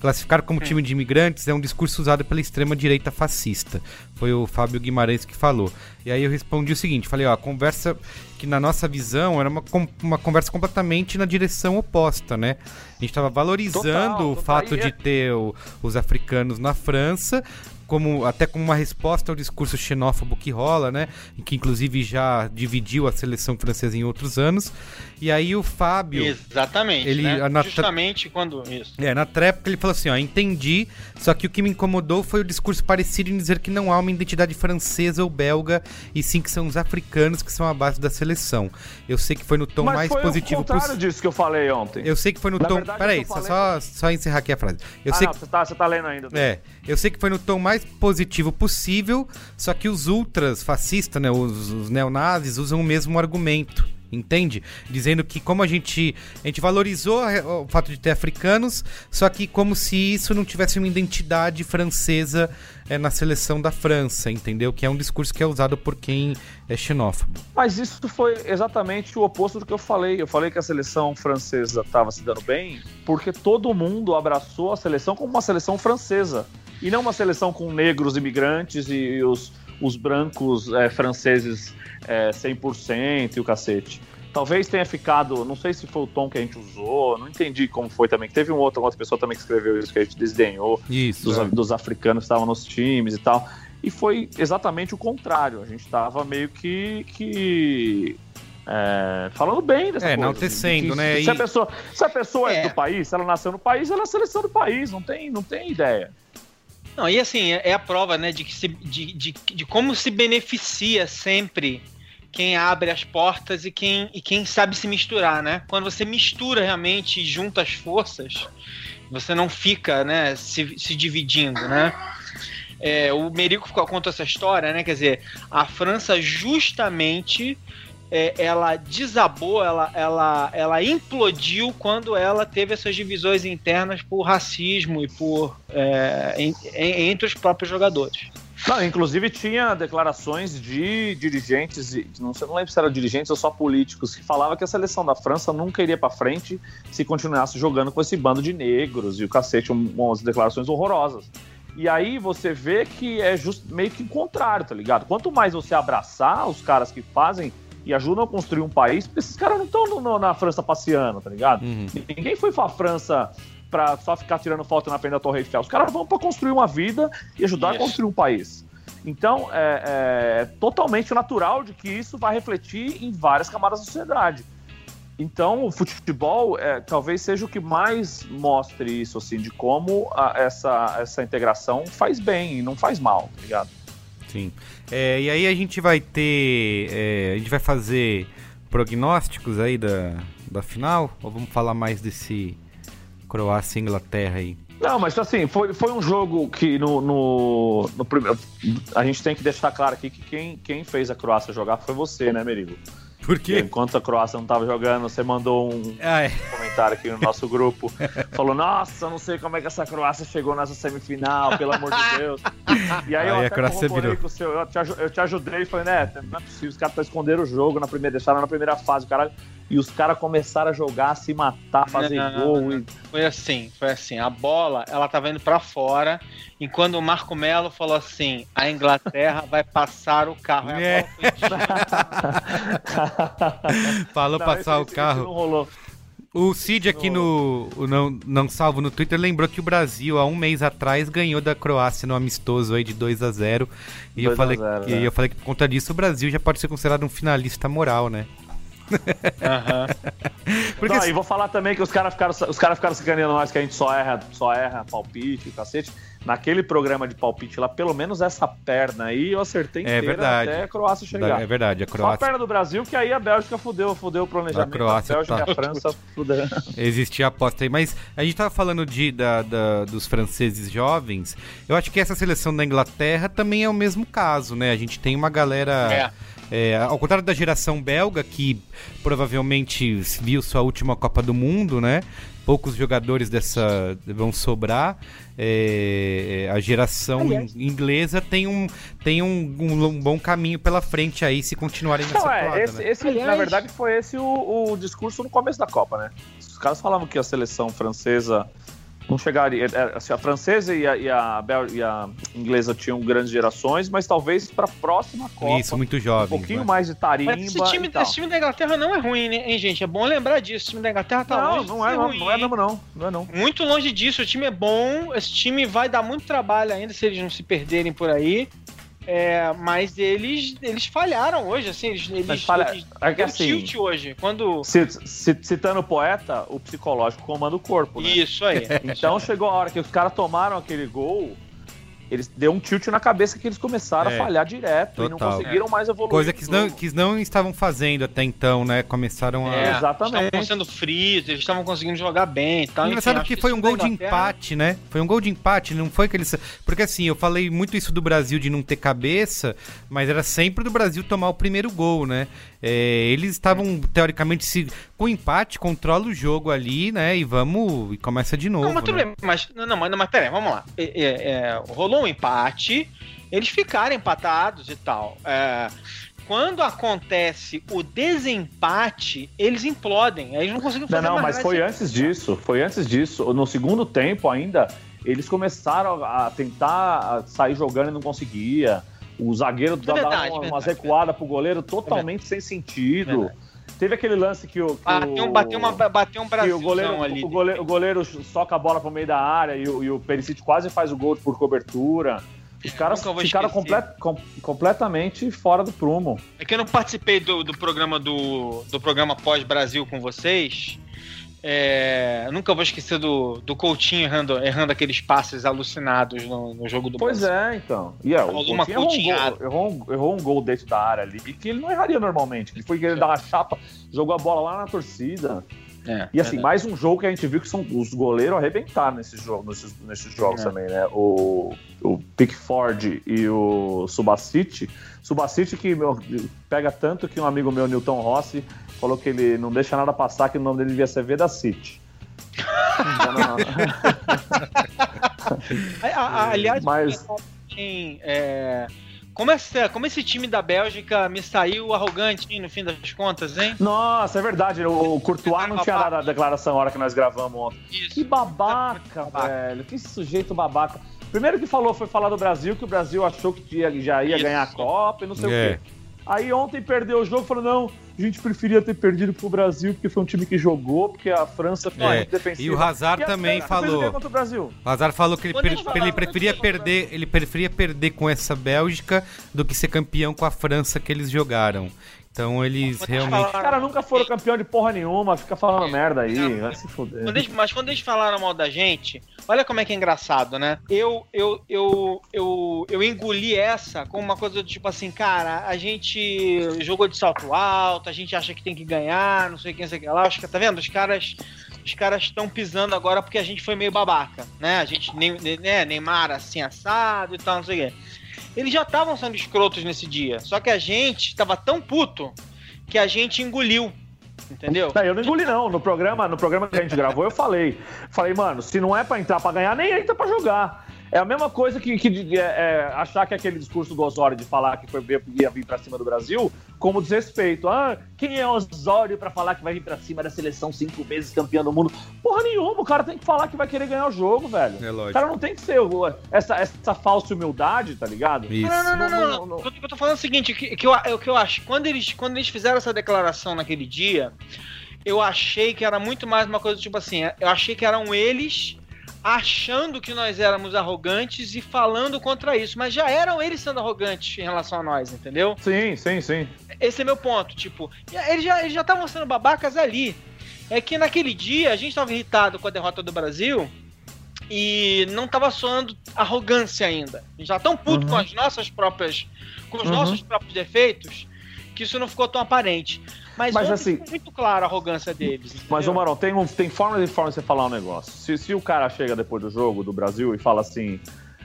Speaker 1: Classificar como time de imigrantes é um discurso usado pela extrema-direita fascista. Foi o Fábio Guimarães que falou. E aí eu respondi o seguinte: falei, ó, a conversa que na nossa visão era uma, uma conversa completamente na direção oposta, né? A gente estava valorizando
Speaker 2: Total,
Speaker 1: o
Speaker 2: total.
Speaker 1: fato de ter o- os africanos na França. Como, até como uma resposta ao discurso xenófobo que rola, né? Que inclusive já dividiu a seleção francesa em outros anos. E aí o Fábio.
Speaker 3: Exatamente.
Speaker 1: Ele-
Speaker 3: né? Justamente quando. Isso.
Speaker 1: É, na tréplica ele falou assim, ó, entendi, só que o que me incomodou foi o discurso parecido em dizer que não há uma identidade francesa ou belga, e sim que são os africanos que são a base da seleção. Eu sei que foi no tom
Speaker 2: Mas
Speaker 1: mais
Speaker 2: foi
Speaker 1: positivo
Speaker 2: o contrário
Speaker 1: possível.
Speaker 2: disso que eu falei ontem.
Speaker 1: Eu sei que foi no
Speaker 2: Na
Speaker 1: tom...
Speaker 2: verdade,
Speaker 1: Peraí,
Speaker 2: que falei-
Speaker 1: só, só encerrar aqui a frase. Eu
Speaker 2: ah,
Speaker 1: sei
Speaker 2: não, você tá, você tá lendo ainda.
Speaker 1: é, eu sei que foi no tom mais positivo possível, só que os ultras fascistas, né, os, os neonazis, usam o mesmo argumento, entende? Dizendo que como a gente, a gente valorizou o fato de ter africanos, só que como se isso não tivesse uma identidade francesa é, na seleção da França, entendeu? Que é um discurso que é usado por quem é xenófobo.
Speaker 2: Mas isso foi exatamente o oposto do que eu falei. Eu falei que a seleção francesa estava se dando bem porque todo mundo abraçou a seleção como uma seleção francesa. E não uma seleção com negros imigrantes e os, os brancos é, franceses é, 100% e o cacete. Talvez tenha ficado, não sei se foi o tom que a gente usou, não entendi como foi também. Teve um outro, uma outra pessoa também que escreveu isso, que a gente desdenhou
Speaker 1: Isso.
Speaker 2: dos,
Speaker 1: é.
Speaker 2: dos africanos que estavam nos times e tal. E foi exatamente o contrário. A gente estava meio que. que é, falando bem dessa
Speaker 1: É,
Speaker 2: coisa.
Speaker 1: enaltecendo,
Speaker 2: Que-
Speaker 1: né?
Speaker 2: Se a
Speaker 1: E-
Speaker 2: pessoa, se a pessoa é.
Speaker 3: É.
Speaker 2: do país, se ela nasceu no país, ela é a seleção do país. Não tem, não tem ideia.
Speaker 3: Não, e assim, é é a prova, né, de, que se, de, de, de como se beneficia sempre quem abre as portas e quem, e quem sabe se misturar, né? Quando você mistura realmente e junta as forças, você não fica, né, se, se dividindo, né? É, o Merico contou essa história, né? Quer dizer, a França justamente é, ela desabou, ela, ela, ela implodiu quando ela teve essas divisões internas por racismo e por é, em- em- entre os próprios jogadores.
Speaker 2: Não, inclusive tinha declarações de dirigentes, não, sei, não lembro se eram dirigentes ou só políticos, que falava que a seleção da França nunca iria pra frente se continuasse jogando com esse bando de negros e o cacete, um- umas declarações horrorosas. E aí você vê que é just, meio que o contrário, tá ligado? Quanto mais você abraçar os caras que fazem e ajudam a construir um país, porque esses caras não estão na França passeando, tá ligado?
Speaker 1: Uhum.
Speaker 2: Ninguém foi pra França pra só ficar tirando foto na frente da Torre Eiffel. Os caras vão pra construir uma vida e ajudar a construir um país. Então, é, é totalmente natural de que isso vai refletir em várias camadas da sociedade. Então, o futebol é, talvez seja o que mais mostre isso, assim, de como a- essa, essa integração faz bem e não faz mal, tá ligado?
Speaker 1: Sim. É, e aí a gente vai ter. é, a gente vai fazer prognósticos aí da, da final? Ou vamos falar mais desse Croácia e Inglaterra aí?
Speaker 2: Não, mas assim, foi, foi um jogo que no, no, no primeiro. A gente tem que deixar claro aqui que quem, quem fez a Croácia jogar foi você, né, Merigo?
Speaker 1: Por
Speaker 2: Porque enquanto a Croácia não tava jogando, você mandou um
Speaker 1: Ah, é.
Speaker 2: comentário aqui no nosso grupo. Falou, nossa, não sei como é que essa Croácia chegou nessa semifinal, pelo amor de Deus. E aí, eu
Speaker 1: Aí a
Speaker 2: até
Speaker 1: Croácia virou.
Speaker 2: com o seu. Eu te, eu te ajudei e falei, né, não é possível, os caras estão escondendo o jogo na primeira, deixaram na primeira fase, caralho. E os caras começaram a jogar, se matar, fazer
Speaker 3: Não,
Speaker 2: gol.
Speaker 3: não,
Speaker 2: e-
Speaker 3: Foi assim, foi assim. A bola, ela tava indo pra fora, enquanto o Marco Melo falou assim: a Inglaterra vai passar o carro.
Speaker 1: É.
Speaker 3: bola foi desviada.
Speaker 1: Falou
Speaker 2: Não,
Speaker 1: passar
Speaker 2: esse-
Speaker 1: o carro.
Speaker 2: não rolou.
Speaker 1: O Cid aqui no, não, não Salvo no Twitter lembrou que o Brasil, há um mês atrás, ganhou da Croácia no amistoso aí de 2 a 0 E eu
Speaker 2: 2 a
Speaker 1: falei,
Speaker 2: 0,
Speaker 1: e
Speaker 2: né?
Speaker 1: eu falei que por conta disso o Brasil já pode ser considerado um finalista moral, né?
Speaker 3: Aham.
Speaker 1: Porque
Speaker 2: Não, e vou falar também que os caras ficaram, os cara ficaram sacaneando nós que a gente só erra, só erra palpite, o cacete. Naquele programa de palpite lá, pelo menos essa perna aí eu acertei
Speaker 1: É
Speaker 2: inteira
Speaker 1: verdade.
Speaker 2: até a Croácia chegar.
Speaker 1: é verdade, a
Speaker 2: Só a
Speaker 1: Croácia
Speaker 2: perna do Brasil, que aí a Bélgica fudeu, fudeu o planejamento.
Speaker 1: A Croácia
Speaker 2: a Bélgica
Speaker 1: tá-
Speaker 2: e a França fudeu.
Speaker 1: existia a aposta aí. Mas a gente tava falando de, da, da- dos franceses jovens. Eu acho que essa seleção da Inglaterra também é o mesmo caso, né? A gente tem uma galera. é, ao contrário da geração belga, que provavelmente viu sua última Copa do Mundo, né? Poucos jogadores dessa vão sobrar. É, a geração
Speaker 3: Aliás.
Speaker 1: inglesa tem, um, tem um, um- um bom caminho pela frente aí se continuarem nessa
Speaker 2: Não, é, esse,
Speaker 1: né?
Speaker 2: esse,
Speaker 3: Aliás-
Speaker 2: na verdade, foi esse o, o discurso no começo da Copa, né? Os caras falavam que a seleção francesa não chegaria. é, assim, a francesa e a, e, a Bel- e a inglesa tinham grandes gerações, mas talvez para a próxima Copa.
Speaker 1: Isso, muito
Speaker 2: um
Speaker 1: jovem.
Speaker 2: pouquinho mais de tarimba.
Speaker 3: Mas esse time,
Speaker 2: e tal.
Speaker 3: esse time da Inglaterra não é ruim, né, hein, gente? É bom lembrar disso. O time da Inglaterra tá
Speaker 2: Não,
Speaker 3: longe
Speaker 2: não
Speaker 3: de
Speaker 2: é,
Speaker 3: ruim,
Speaker 2: não é mesmo, não. Não é não.
Speaker 3: Muito longe disso, o time é bom, esse time vai dar muito trabalho ainda se eles não se perderem por aí. É, mas eles, eles falharam hoje, assim, eles, eles,
Speaker 2: falha-
Speaker 3: eles
Speaker 2: é que assim-
Speaker 3: tilt hoje. Quando.
Speaker 2: Ci- ci- Citando o poeta, o psicológico comanda o corpo, né?
Speaker 3: Isso aí.
Speaker 2: Então chegou a hora que os caras tomaram aquele gol, eles deu um tilt na cabeça que eles começaram
Speaker 1: É,
Speaker 2: a falhar direto e não
Speaker 1: total.
Speaker 2: conseguiram mais evoluir.
Speaker 1: Coisa que não, que não estavam fazendo até então, né? Começaram a.
Speaker 3: É,
Speaker 2: exatamente.
Speaker 3: Estavam sendo frios, eles estavam conseguindo jogar bem e tal.
Speaker 1: Engraçado
Speaker 3: enfim,
Speaker 1: que foi um gol de empate, né? Foi um gol de empate, não foi que eles. Porque assim, eu falei muito isso do Brasil de não ter cabeça, mas era sempre do Brasil tomar o primeiro gol, né? É, eles estavam, teoricamente, se com empate, controla o jogo ali, né? E vamos. E começa de novo.
Speaker 3: Não, mas tudo
Speaker 1: né?
Speaker 3: bem, mas, não, não, mas, não, mas peraí, vamos lá. É, é, é, rolou um empate, eles ficaram empatados e tal. É, quando acontece o desempate, eles implodem. Aí eles não conseguem
Speaker 2: Não,
Speaker 3: fazer
Speaker 2: não,
Speaker 3: mais
Speaker 2: mas foi antes disso. Foi antes disso. No segundo tempo ainda, eles começaram a tentar sair jogando e não conseguia. O zagueiro dava
Speaker 3: verdade,
Speaker 2: uma,
Speaker 3: verdade,
Speaker 2: umas recuadas pro goleiro totalmente sem sentido. Teve aquele lance que o. Que
Speaker 3: Bateu,
Speaker 2: o...
Speaker 3: um- bateu, uma, bateu um
Speaker 2: que
Speaker 3: Brasilzão
Speaker 2: o goleiro,
Speaker 3: ali.
Speaker 2: o, goleiro, o goleiro soca a bola pro meio da área e o, e o Perisic quase faz o gol por cobertura. Os caras ficaram
Speaker 3: esquecer.
Speaker 2: comple- com- completamente fora do prumo.
Speaker 3: É que eu não participei do, do programa do, do programa pós-Brasil com vocês. É, nunca vou esquecer do, do Coutinho errando, errando aqueles passes alucinados no, no jogo do
Speaker 2: Pois
Speaker 3: Brasil.
Speaker 2: é, então. E é, o Coutinho errou um, gol, errou, um, errou um gol dentro da área ali que ele não erraria normalmente. Ele foi querer dar uma chapa, jogou a bola lá na torcida.
Speaker 3: É,
Speaker 2: E assim,
Speaker 3: verdade.
Speaker 2: mais um jogo que a gente viu que são os goleiros arrebentaram nesses jogos, nesses, nesses jogos
Speaker 3: É.
Speaker 2: também, né? O, o Pickford e o Subacite. Subacite que meu, pega tanto que um amigo meu, Newton Rossi, falou que ele não deixa nada passar, que o nome dele devia ser Veda City.
Speaker 3: Aliás,
Speaker 2: Mas-
Speaker 3: assim, é, como, esse, como esse time da Bélgica me saiu arrogante hein, no fim das contas, hein?
Speaker 2: Nossa, é verdade. O Courtois não tinha dado a declaração na hora que nós gravamos ontem.
Speaker 3: Isso.
Speaker 2: Que babaca,
Speaker 3: Babaca.
Speaker 2: velho. Que sujeito babaca. Primeiro que falou foi falar do Brasil, que o Brasil achou que já ia
Speaker 3: Isso.
Speaker 2: ganhar a Copa e não sei
Speaker 1: É.
Speaker 2: o quê. Aí ontem perdeu o jogo, falou, não, a gente preferia ter perdido pro Brasil, porque foi um time que jogou, porque a França foi
Speaker 1: É,
Speaker 2: defensiva.
Speaker 1: E o Hazard
Speaker 2: E
Speaker 1: também falou.
Speaker 2: o Brasil?
Speaker 1: O Hazard falou que ele,
Speaker 3: falaram
Speaker 1: ele preferia perder, ele preferia perder com essa Bélgica do que ser campeão com a França que eles jogaram. Então eles
Speaker 3: eles
Speaker 1: realmente
Speaker 2: Os caras nunca foram campeão de porra nenhuma, fica falando merda aí, vai se fuder.
Speaker 3: Quando eles- mas quando eles falaram mal da gente, olha como é que é engraçado, né? Eu, eu, eu, eu, eu engoli essa como uma coisa do tipo assim, cara, a gente jogou de salto alto, a gente acha que tem que ganhar, não sei quem, não sei o que lá. Os, tá vendo? Os caras os caras estão pisando agora porque a gente foi meio babaca, né? A gente, nem, né, Neymar assim assado e tal, não sei o quê. Eles já estavam sendo escrotos nesse dia, só que a gente tava tão puto que a gente engoliu, entendeu?
Speaker 2: Não, eu não engoli, não. No programa, no programa que a gente gravou, eu falei. Falei, mano, se não é pra entrar pra ganhar, nem entra pra jogar. É a mesma coisa que, que é, é, achar que aquele discurso do Osório de falar que foi, ia vir pra cima do Brasil como desrespeito. Ah, quem é Osório pra falar que vai vir pra cima da seleção cinco vezes campeão do mundo? Porra nenhuma, o cara tem que falar que vai querer ganhar o jogo, velho.
Speaker 1: É
Speaker 2: O
Speaker 1: lógico.
Speaker 2: cara não tem que ser o- essa, essa falsa humildade, tá ligado?
Speaker 1: Isso.
Speaker 3: Não, não, não, não,
Speaker 2: Não,
Speaker 3: não. O eu tô falando o seguinte, que, que eu, o que eu acho, quando eles, quando eles fizeram essa declaração naquele dia, eu achei que era muito mais uma coisa tipo assim, eu achei que eram eles achando que nós éramos arrogantes e falando contra isso, mas já eram eles sendo arrogantes em relação a nós, entendeu?
Speaker 2: Sim, sim, sim.
Speaker 3: Esse é meu ponto, tipo, eles já eles já estavam sendo babacas ali. é que naquele dia a gente estava irritado com a derrota do Brasil e não estava soando arrogância ainda. A gente estava tão puto
Speaker 2: Uhum.
Speaker 3: com as nossas próprias, com os
Speaker 2: Uhum.
Speaker 3: nossos próprios defeitos que isso não ficou tão aparente. Mas,
Speaker 2: Mas assim-
Speaker 3: muito claro a arrogância deles.
Speaker 2: Mas, ô Marão, tem, um, tem forma de forma de você falar um negócio. Se, se o cara chega depois do jogo do Brasil e fala assim: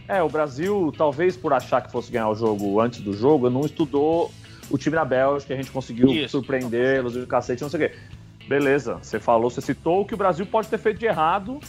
Speaker 2: É, o Brasil, talvez por achar que fosse ganhar o jogo antes do jogo, não estudou o time da Bélgica, a gente conseguiu surpreendê-los e o cacete, não sei o quê. Beleza, você falou, você citou o que o Brasil pode ter feito de errado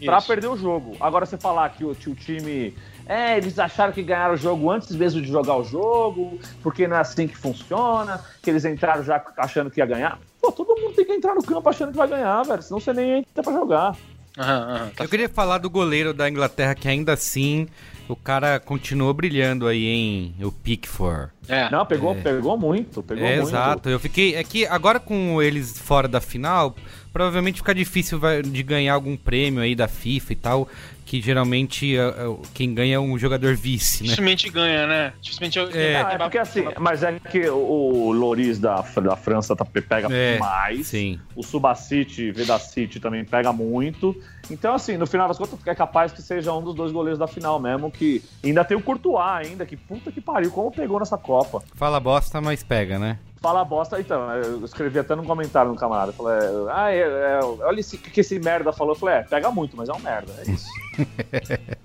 Speaker 3: Isso.
Speaker 2: perder o jogo. Agora você falar que o, que o time. É, eles acharam que ganharam o jogo antes mesmo de jogar o jogo, porque não é assim que funciona, que eles entraram já achando que ia ganhar. Pô, todo mundo tem que entrar no campo achando que vai ganhar, velho, senão você nem entra pra jogar.
Speaker 3: Aham, aham, tá
Speaker 1: Eu queria falar do goleiro da Inglaterra, que ainda assim o cara continuou brilhando aí, hein? O Pickford.
Speaker 3: É.
Speaker 2: Não, pegou, pegou muito, pegou
Speaker 1: É,
Speaker 2: muito.
Speaker 1: exato. Eu fiquei. É que agora com eles fora da final, provavelmente fica difícil de ganhar algum prêmio aí da FIFA e tal. Que geralmente é, é, quem ganha é um jogador vice, né?
Speaker 3: Dificilmente ganha, né? Dificilmente eu-
Speaker 1: É.
Speaker 2: Ah, é porque assim, mas é que o, o Loris da, da França tá, pega
Speaker 1: É,
Speaker 2: mais.
Speaker 1: Sim.
Speaker 2: O Subacite, Vedacite também pega muito. Então, assim, no final das contas, é capaz que seja um dos dois goleiros da final mesmo. Que ainda tem o Courtois ainda, que puta que pariu, como pegou nessa Copa.
Speaker 1: Fala bosta, mas pega, né?
Speaker 2: Fala bosta, então, eu escrevi até num comentário no camarada. Falei, ah, é, é, olha o que esse merda falou. Eu falei, é, pega muito, mas é um merda, é isso.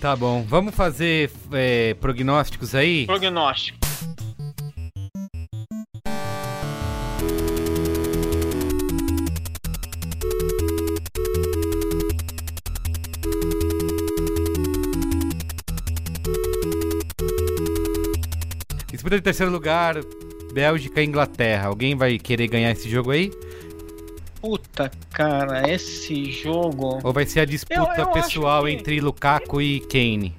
Speaker 1: Tá bom. Vamos fazer é, prognósticos aí?
Speaker 3: Prognóstico.
Speaker 1: Disputa de terceiro lugar, Bélgica e Inglaterra. Alguém vai querer ganhar esse jogo aí?
Speaker 3: Puta, cara, esse jogo.
Speaker 1: Ou vai ser a disputa
Speaker 3: Eu- eu
Speaker 1: pessoal
Speaker 3: que-
Speaker 1: entre Lukaku e Kane?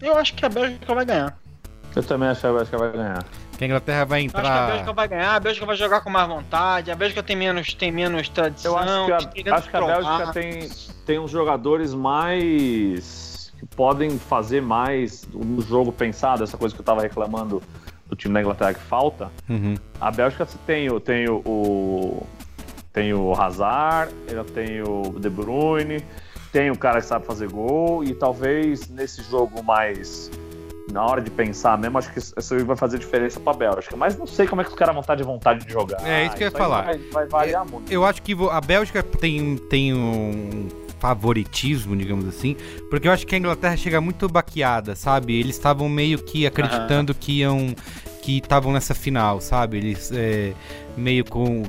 Speaker 3: Eu acho que a Bélgica vai ganhar.
Speaker 2: Eu também acho que a Bélgica vai ganhar.
Speaker 1: Que a Inglaterra vai
Speaker 3: Eu acho que a Bélgica
Speaker 1: entrar.
Speaker 3: vai ganhar, a Bélgica vai jogar com mais vontade, a Bélgica tem menos, tem menos tradição.
Speaker 2: Eu acho que a, acho que a. Bélgica tem, tem uns jogadores mais. Que podem fazer mais no jogo pensado, essa coisa que eu tava reclamando do time da Inglaterra que falta.
Speaker 1: Uhum.
Speaker 2: A Bélgica tem, o- tem o, o. Tem o Hazard, ela tem o De Bruyne, tem o cara que sabe fazer gol, e talvez nesse jogo mais. Na hora de pensar mesmo, acho que isso vai fazer diferença pra Bélgica. Mas não sei como é que os caras vão estar de vontade de jogar.
Speaker 1: É, isso que eu ia falar.
Speaker 2: Vai, vai variar muito.
Speaker 1: Eu acho que a Bélgica tem, tem um favoritismo, digamos assim, porque eu acho que a Inglaterra chega muito baqueada, sabe? Eles estavam meio que acreditando que iam que estavam nessa final, sabe? Eles é, meio com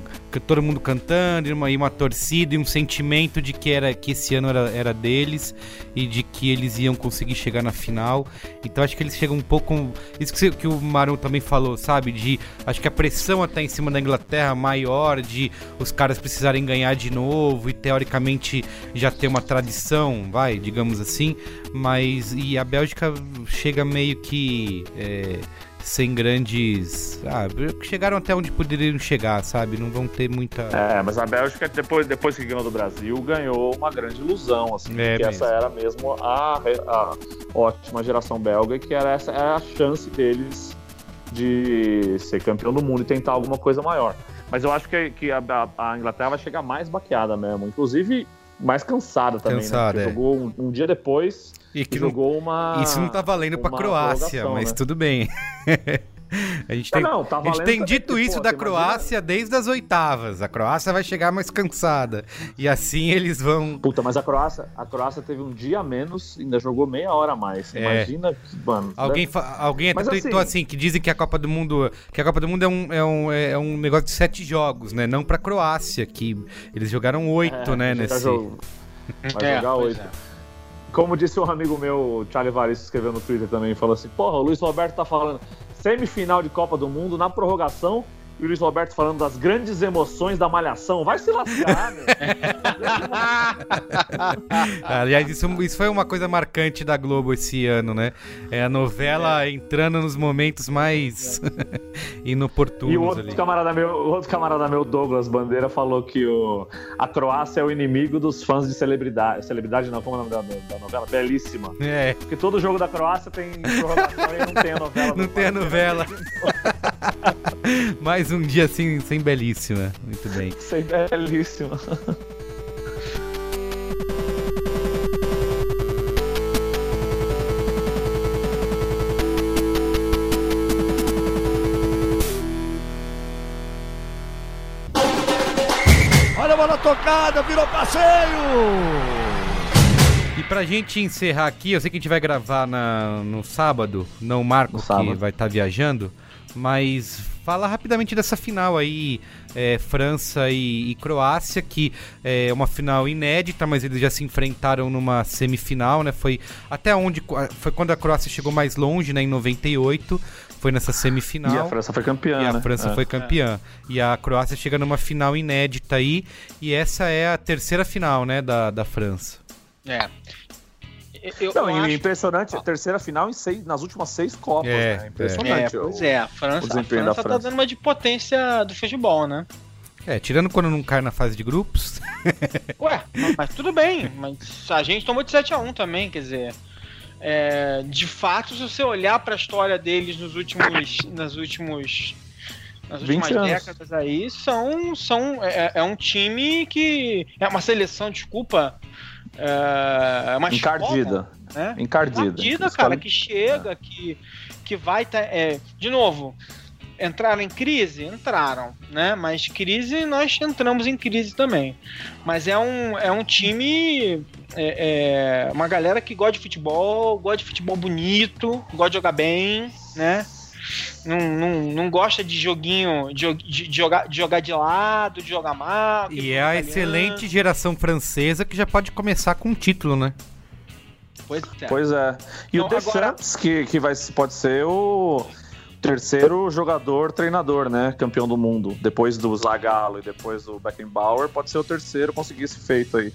Speaker 1: todo mundo cantando e uma, e uma torcida e um sentimento de que era que esse ano era, era deles e de que eles iam conseguir chegar na final. Então acho que eles chegam um pouco isso que, que o Maru também falou, sabe? De acho que a pressão até em cima da Inglaterra maior de os caras precisarem ganhar de novo e teoricamente já ter uma tradição, vai, digamos assim. Mas e a Bélgica chega meio que é, sem grandes. Ah, chegaram até onde poderiam chegar, sabe? Não vão ter muita.
Speaker 2: É, mas a Bélgica, depois, depois que ganhou do Brasil, ganhou uma grande ilusão, assim,
Speaker 1: É
Speaker 2: que essa era mesmo a, a ótima geração belga, e que era essa era a chance deles de ser campeão do mundo e tentar alguma coisa maior. Mas eu acho que, que a- a Inglaterra vai chegar mais baqueada mesmo, inclusive mais cansada também,
Speaker 1: Cansada,
Speaker 2: né?
Speaker 1: é.
Speaker 2: Jogou um, um dia depois
Speaker 1: E que
Speaker 2: jogou uma.
Speaker 1: Isso não tá valendo pra Croácia, mas
Speaker 2: né?
Speaker 1: tudo bem. a gente
Speaker 2: Não,
Speaker 1: tem,
Speaker 2: não, tá
Speaker 1: a gente tem dito isso da
Speaker 2: imagina-
Speaker 1: Croácia desde as oitavas. A Croácia vai chegar mais cansada. E assim eles vão.
Speaker 2: Puta, mas a Croácia, a Croácia teve um dia a menos, ainda jogou meia hora a mais.
Speaker 1: É.
Speaker 2: Imagina, mano.
Speaker 1: Alguém, fa- alguém até tweetou
Speaker 2: assim-
Speaker 1: assim, que dizem que a Copa do Mundo. Que a Copa do Mundo é um, é um, é um negócio de sete jogos, né? Não pra Croácia, que eles jogaram oito,
Speaker 2: É,
Speaker 1: né?
Speaker 2: vai
Speaker 1: Nesse.
Speaker 2: jogar- Vai
Speaker 3: É,
Speaker 2: jogar oito.
Speaker 3: é.
Speaker 2: Como disse um amigo meu, o Charlie Varisto, escreveu no Twitter também, falou assim: Porra, o Luiz Roberto tá falando semifinal de Copa do Mundo na prorrogação. E o Luiz Roberto falando das grandes emoções da malhação. Vai se lascar, meu.
Speaker 1: Aliás, isso, isso foi uma coisa marcante da Globo esse ano, né? É a novela entrando nos momentos mais inoportunos
Speaker 2: E o outro
Speaker 1: ali.
Speaker 2: camarada meu, o outro camarada meu, Douglas Bandeira, falou que o, a Croácia é o inimigo dos fãs de celebridade. Celebridade não, como é o nome da, da novela? Belíssima.
Speaker 1: É,
Speaker 2: Porque todo jogo da Croácia tem prorrogação e não tem a novela.
Speaker 1: não tem a novela. Mais um dia assim, sem belíssima. Muito bem.
Speaker 2: É belíssimo.
Speaker 5: Olha a bola tocada, virou passeio!
Speaker 1: E pra gente encerrar aqui, eu sei que a gente vai gravar na, no sábado, não o Marco
Speaker 2: No
Speaker 1: que
Speaker 2: sábado.
Speaker 1: vai estar viajando, mas fala rapidamente dessa final aí, é, França e, e Croácia, que é uma final inédita, mas eles já se enfrentaram numa semifinal, né? Foi até onde foi quando a Croácia chegou mais longe, né? Em 98, foi nessa semifinal.
Speaker 2: E a França foi campeã.
Speaker 1: E a
Speaker 2: né?
Speaker 1: França
Speaker 2: É.
Speaker 1: foi campeã. E a Croácia chega numa final inédita aí. E essa é a terceira final, né, da, da França.
Speaker 3: É. Eu,
Speaker 2: Não,
Speaker 3: eu
Speaker 2: e
Speaker 3: acho-
Speaker 2: impressionante, a terceira final em seis, nas últimas seis Copas,
Speaker 1: É,
Speaker 2: né?
Speaker 3: É,
Speaker 2: Impressionante.
Speaker 3: pois
Speaker 2: o-
Speaker 3: é, a França, a França tá
Speaker 2: França.
Speaker 3: dando uma de potência do futebol, né?
Speaker 1: É, tirando quando não cai na fase de grupos.
Speaker 3: Ué, mas, mas tudo bem, mas a gente tomou de 7x1 também, quer dizer. é, de fato, se você olhar pra história deles nos últimos. Nas últimos. Nas
Speaker 2: 20
Speaker 3: últimas décadas aí, são. são é, é um time que. É uma seleção, desculpa. É, uma escola,
Speaker 2: Encardida.
Speaker 3: né?
Speaker 2: Encardida. Escola-
Speaker 3: cara, que chega, que, que vai tá, é, de novo, entraram em crise? Entraram, né? Mas crise, nós entramos em crise também. Mas é um, é um time, é, é, uma galera que gosta de futebol, gosta de futebol bonito, gosta de jogar bem, né? Não, não, não gosta de joguinho, de, de- de jogar, de jogar de lado, de jogar mal.
Speaker 1: E é a excelente geração francesa que já pode começar com um título, né?
Speaker 3: Pois é.
Speaker 2: Pois é. E
Speaker 3: Então,
Speaker 2: o Deschamps, que, que vai, pode ser o terceiro jogador treinador, né? Campeão do mundo. Depois do Zagallo e depois do Beckenbauer, pode ser o terceiro conseguir esse feito aí.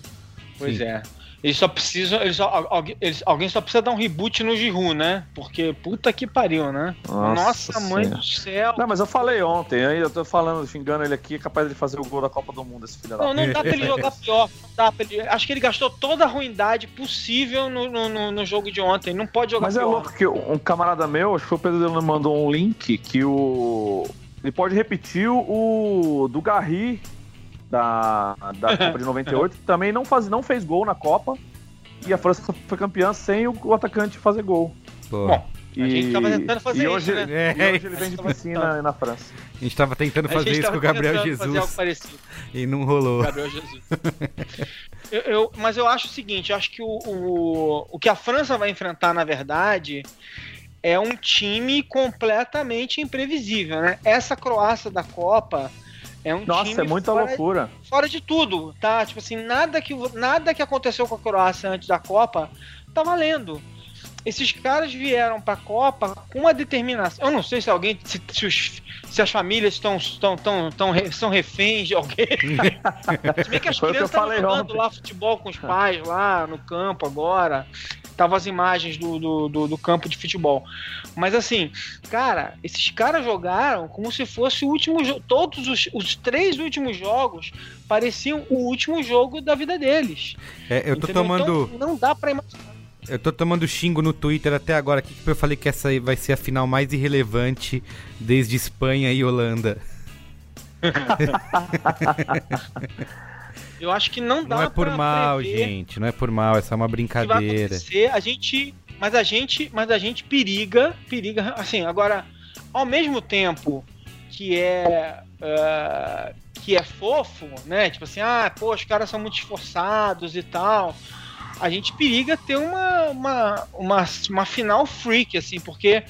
Speaker 3: Pois
Speaker 1: Sim.
Speaker 3: é. Eles só precisam. Eles só, alguém, eles- alguém só precisa dar um reboot no Giroud, né? Porque puta que pariu, né?
Speaker 2: Nossa
Speaker 3: Nossa, mãe do céu.
Speaker 2: Não, mas eu falei ontem, aí eu tô falando, xingando ele aqui, é capaz de fazer o gol da Copa do Mundo, esse filho da
Speaker 3: Não, não dá pra ele jogar pior. Não dá pra ele, acho que ele gastou toda a ruindade possível no, no, no- jogo de ontem. Não pode jogar
Speaker 2: Mas é
Speaker 3: pior.
Speaker 2: louco que um camarada meu, acho que o Pedro me mandou um link que o. Ele pode repetir o do Garri da, da Copa de 98, que também não, faz, não fez gol na Copa. E a França foi campeã sem o, o atacante fazer gol.
Speaker 1: Pô,
Speaker 3: Bom,
Speaker 2: E,
Speaker 3: A gente tava tentando fazer
Speaker 2: e
Speaker 3: isso,
Speaker 2: hoje,
Speaker 3: né?
Speaker 1: É.
Speaker 2: e hoje ele vem de piscina na França.
Speaker 1: a gente tava tentando fazer isso com o Gabriel
Speaker 3: tentando fazer algo
Speaker 1: Jesus e não rolou.
Speaker 3: Gabriel Jesus. Eu- eu- mas eu acho o seguinte, eu acho que o, o, o que a França vai enfrentar, na verdade, é um time completamente imprevisível, né? Essa Croácia da Copa é um
Speaker 2: Nossa,
Speaker 3: time
Speaker 2: é muita
Speaker 3: fora,
Speaker 2: loucura.
Speaker 3: fora de tudo, tá? Tipo assim, nada que, nada que aconteceu com a Croácia antes da Copa tá valendo. Esses caras vieram pra Copa com uma determinação. Eu não sei se alguém, se, se os- se as famílias estão, estão, estão, estão re- são reféns de alguém. Se bem que as
Speaker 2: Foi
Speaker 3: crianças estavam
Speaker 2: falei
Speaker 3: jogando
Speaker 2: ontem.
Speaker 3: lá futebol com os pais lá no campo agora. Tava as imagens do, do, do, do campo de futebol. Mas assim, cara, esses caras jogaram como se fosse o último jogo. Todos os, os três últimos jogos pareciam o último jogo da vida deles.
Speaker 1: É, eu tô
Speaker 3: entendeu?
Speaker 1: tomando.
Speaker 3: Então, não dá pra imaginar.
Speaker 1: Eu tô tomando xingo no Twitter até agora aqui, que eu falei que essa vai ser a final mais irrelevante desde Espanha e Holanda.
Speaker 3: Eu acho que não dá
Speaker 1: Não é por mal, gente, não é por mal, essa é uma
Speaker 3: que vai
Speaker 1: brincadeira.
Speaker 3: acontecer. A gente, mas a gente, mas a gente periga, periga, assim, agora ao mesmo tempo que é eh, que é fofo, né? Tipo assim, ah, pô, os caras são muito esforçados e tal. A gente periga ter uma, uma, uma, uma final freak, assim, porque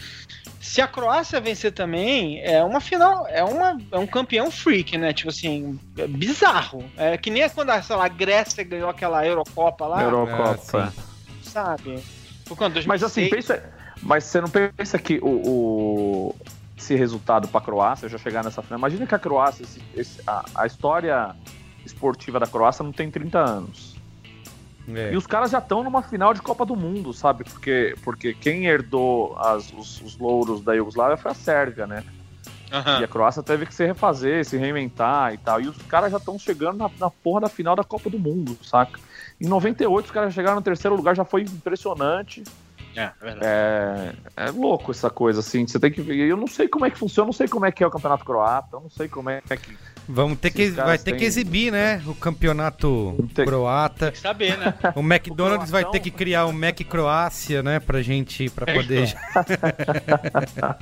Speaker 3: se a Croácia vencer também, é uma final, é, uma, é um campeão freak, né? Tipo assim, é bizarro. É que nem quando, sei lá, a Grécia ganhou aquela Eurocopa lá,
Speaker 2: Eurocopa.
Speaker 1: sim.
Speaker 3: sabe? Foi quando? 2006?
Speaker 2: Mas assim, pensa. Mas você não pensa que o, o- esse resultado para a Croácia já chegar nessa final? Imagina que a Croácia, esse- esse- a, a história esportiva da Croácia não tem 30 anos.
Speaker 1: É.
Speaker 2: E os caras já estão numa final de Copa do Mundo, sabe? Porque, porque quem herdou as- os, os louros da Iugoslávia foi a Sérvia, né?
Speaker 3: Aham.
Speaker 2: E a Croácia teve que se refazer, se reinventar e tal. E os caras já estão chegando na, na porra da final da Copa do Mundo, saca? Em 98 os caras chegaram no terceiro lugar, já foi impressionante.
Speaker 3: É, verdade.
Speaker 2: É, é louco essa coisa, assim. Você tem que ver. Eu não sei como é que funciona, eu não sei como é que é o campeonato croata, eu não sei como é que.
Speaker 1: Vamos ter que,
Speaker 2: Esses
Speaker 1: vai ter que
Speaker 2: têm-
Speaker 1: exibir, né? O campeonato
Speaker 2: Tem-
Speaker 1: croata.
Speaker 3: Tem que saber, né?
Speaker 1: O McDonald's vai ter que criar um Mac Croácia, né? Pra gente, pra poder.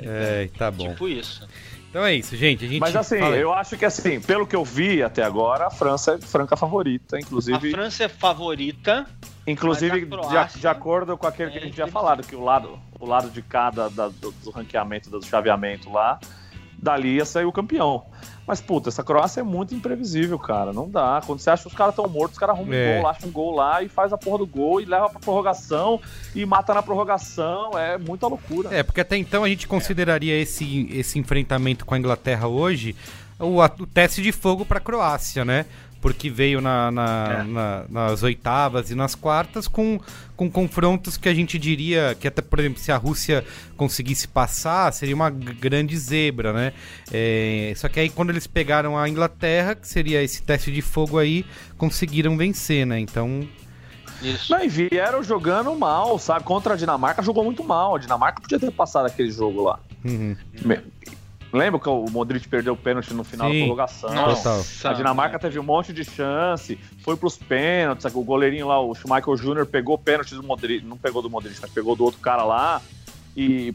Speaker 1: é, tá bom.
Speaker 3: tipo isso.
Speaker 1: Então é isso, gente. A gente
Speaker 2: Mas assim,
Speaker 1: fala-
Speaker 2: eu acho que assim, pelo que eu vi até agora, a França é franca favorita,
Speaker 3: A
Speaker 2: inclusive.
Speaker 3: França é favorita.
Speaker 2: Inclusive,
Speaker 3: a
Speaker 2: de, de acordo com aquele que a
Speaker 3: é
Speaker 2: gente tinha
Speaker 3: imprevisível.
Speaker 2: falado, que o lado, o lado de cada da- do, do ranqueamento, do chaveamento lá, dali ia sair o campeão. Mas, puta, essa Croácia é muito imprevisível, cara. Não dá. Quando você acha que os caras estão mortos, os caras arrumam
Speaker 1: É.
Speaker 2: um gol, acham um gol lá e faz a porra do gol e leva pra prorrogação e mata na prorrogação. É muita loucura.
Speaker 1: É, porque até então a gente consideraria esse, esse enfrentamento com a Inglaterra hoje o, o teste de fogo para a Croácia, né? Porque veio na- na-
Speaker 3: É.
Speaker 1: na- nas oitavas e nas quartas com, com confrontos que a gente diria que até, por exemplo, se a Rússia conseguisse passar, seria uma grande zebra, né? É, só que aí quando eles pegaram a Inglaterra, que seria esse teste de fogo aí, conseguiram vencer, né? Então,
Speaker 3: Isso.
Speaker 2: Não, e vieram jogando mal, sabe? Contra a Dinamarca jogou muito mal. A Dinamarca podia ter passado aquele jogo lá.
Speaker 1: uhum,
Speaker 2: Me- Lembra que o Modric perdeu o pênalti no final
Speaker 1: Sim.
Speaker 2: da prorrogação?
Speaker 1: Total.
Speaker 2: A Dinamarca teve um monte de chance, foi pros pênaltis, o goleirinho lá, o Michael Júnior, pegou o pênalti do Modric, não pegou do Modric, mas pegou do outro cara lá, e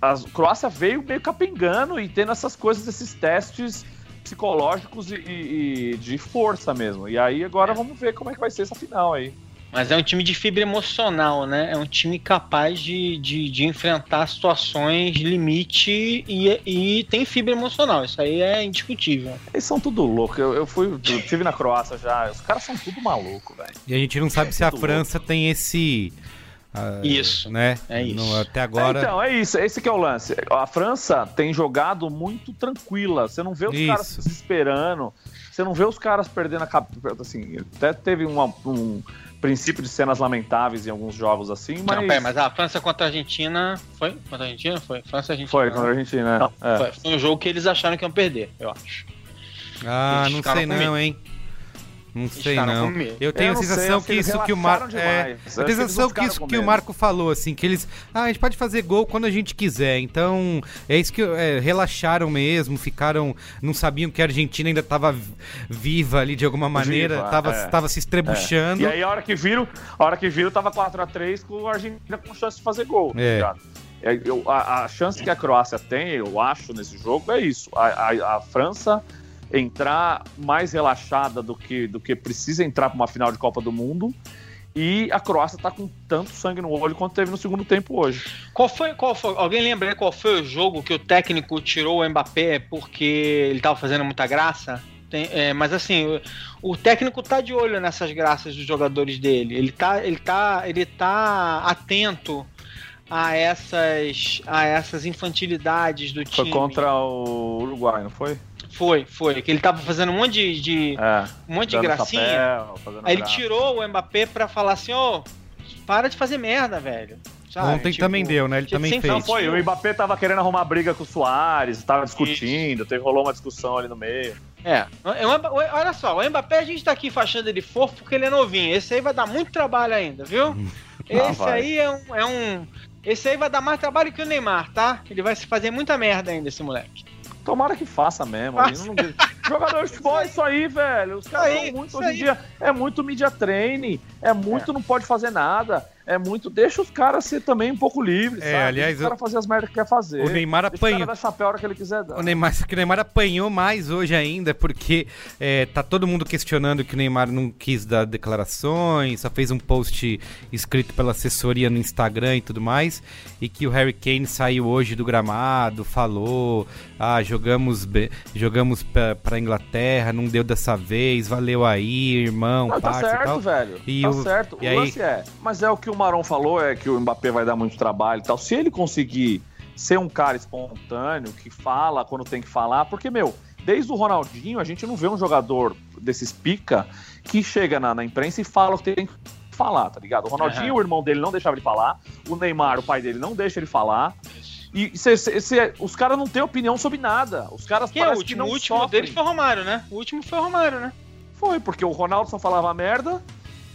Speaker 2: a Croácia veio meio capengando e tendo essas coisas, esses testes psicológicos e, e- e de força mesmo. E aí agora vamos ver como é que vai ser essa final aí.
Speaker 3: Mas é um time de fibra emocional, né? É um time capaz de, de, de enfrentar situações limite e, e tem fibra emocional. Isso aí é indiscutível.
Speaker 2: Eles são tudo louco. Eu, eu fui, eu tive na Croácia já. Os caras são tudo maluco, velho.
Speaker 1: e a gente não sabe se a França tem esse... ah,
Speaker 3: Isso.
Speaker 1: Né?
Speaker 3: É isso.
Speaker 1: No- até agora...
Speaker 2: É, então, é isso. Esse que é o lance. A França tem jogado muito tranquila. Você não vê os
Speaker 1: Isso.
Speaker 2: caras se desesperando. Você não vê os caras perdendo a cabeça. Assim, até teve uma- um princípio de cenas lamentáveis em alguns jogos assim, mas.
Speaker 3: Não, pera, mas a França contra a Argentina. Foi? Contra a Argentina? Foi? França e Argentina.
Speaker 2: Foi contra a Argentina, né?
Speaker 3: Não,
Speaker 2: É.
Speaker 3: foi, foi um jogo que eles acharam que iam perder, eu acho.
Speaker 1: Ah,
Speaker 3: Eles
Speaker 1: não sei não, hein? Não sei não. Eu tenho
Speaker 2: Eu
Speaker 1: a
Speaker 2: sei,
Speaker 1: sensação que isso que o Marco. É, a sensação que isso que o. Marco falou, assim, que eles. Ah, a gente pode fazer gol quando a gente quiser. Então, é isso que é, relaxaram mesmo, ficaram. Não sabiam que a Argentina ainda estava viva ali de alguma maneira,
Speaker 2: Viva,
Speaker 1: tava,
Speaker 2: é.
Speaker 1: tava se estrebuchando.
Speaker 2: E aí, a hora que viram, a hora que viram, tava 4x3 com a Argentina com chance de fazer gol. tá
Speaker 1: É.
Speaker 2: É, eu- a, a chance que a Croácia tem, eu acho, nesse jogo é isso. A, a- a França entrar mais relaxada do que, do que precisa entrar para uma final de Copa do Mundo. E a Croácia tá com tanto sangue no olho quanto teve no segundo tempo hoje.
Speaker 3: Qual foi, qual foi? Alguém lembra qual foi o jogo que o técnico tirou o Mbappé porque ele tava fazendo muita graça? Tem- é, mas assim, o, o técnico tá de olho nessas graças dos jogadores dele. Ele tá, ele tá, ele tá atento a essas, a essas infantilidades do
Speaker 2: Foi
Speaker 3: time.
Speaker 2: contra o Uruguai, não foi?
Speaker 3: Foi, foi. Que ele tava fazendo um monte de, de-
Speaker 2: É.
Speaker 3: um monte de gracinha.
Speaker 2: fazendo
Speaker 3: Aí ele
Speaker 2: graça.
Speaker 3: tirou o Mbappé pra falar assim, ô, para de fazer merda, velho. Sabe?
Speaker 1: Ontem
Speaker 3: Tipo,
Speaker 1: também deu, né? Ele
Speaker 3: tipo,
Speaker 1: também fez.
Speaker 2: Não, foi. O Mbappé tava querendo arrumar briga com o Soares, tava discutindo, teve, rolou uma discussão ali no meio.
Speaker 3: É, o- olha só, o Mbappé a gente tá aqui achando ele fofo porque ele é novinho. Esse aí vai dar muito trabalho ainda, viu? Esse
Speaker 2: Ah,
Speaker 3: aí é um, é um. Esse aí vai dar mais trabalho que o Neymar, tá? Ele vai se fazer muita merda ainda, esse moleque.
Speaker 2: Tomara que faça mesmo.
Speaker 3: Faça.
Speaker 2: não- Jogador de futebol é isso aí, velho. Os caras são muito, hoje em dia, é muito media training, é muito não pode fazer nada, é muito. Deixa os caras ser também um pouco livres,
Speaker 1: É,
Speaker 2: sabe?
Speaker 1: aliás,
Speaker 2: Deixa o cara fazer as merdas que quer fazer.
Speaker 1: O Neymar
Speaker 2: Deixa o cara
Speaker 1: apanhou.
Speaker 2: dar chapéu a hora que ele quiser dar.
Speaker 1: O Neymar, que o Neymar apanhou mais hoje ainda, porque é, tá todo mundo questionando que o Neymar não quis dar declarações, só fez um post escrito pela assessoria no Instagram e tudo mais, e que o Harry Kane saiu hoje do gramado, falou, ah, jogamos, jogamos pra, pra Inglaterra, não deu dessa vez, valeu aí, irmão,
Speaker 2: Não, tá
Speaker 1: parça e
Speaker 2: certo,
Speaker 1: tal.
Speaker 2: velho.
Speaker 1: E
Speaker 2: tá
Speaker 1: o-
Speaker 2: certo.
Speaker 1: e
Speaker 2: o
Speaker 1: aí-
Speaker 2: lance é. Mas é o que o Marão falou, é que o Mbappé vai dar muito trabalho e tal. Se ele conseguir ser um cara espontâneo, que fala quando tem que falar, porque, meu, desde o Ronaldinho, a gente não vê um jogador desses pica que chega na, na imprensa e fala o que tem que falar, tá ligado? O Ronaldinho,
Speaker 3: Aham.
Speaker 2: o irmão dele, não deixava ele falar. O Neymar, o pai dele, não deixa ele falar. E cê- cê- cê- os caras não têm opinião sobre nada. Os caras
Speaker 3: Quem é o
Speaker 2: parecem que
Speaker 3: último?
Speaker 2: não
Speaker 3: O último
Speaker 2: sofrem.
Speaker 3: deles foi o Romário, né? O último foi o Romário, né?
Speaker 2: Foi, porque o Ronaldo só falava merda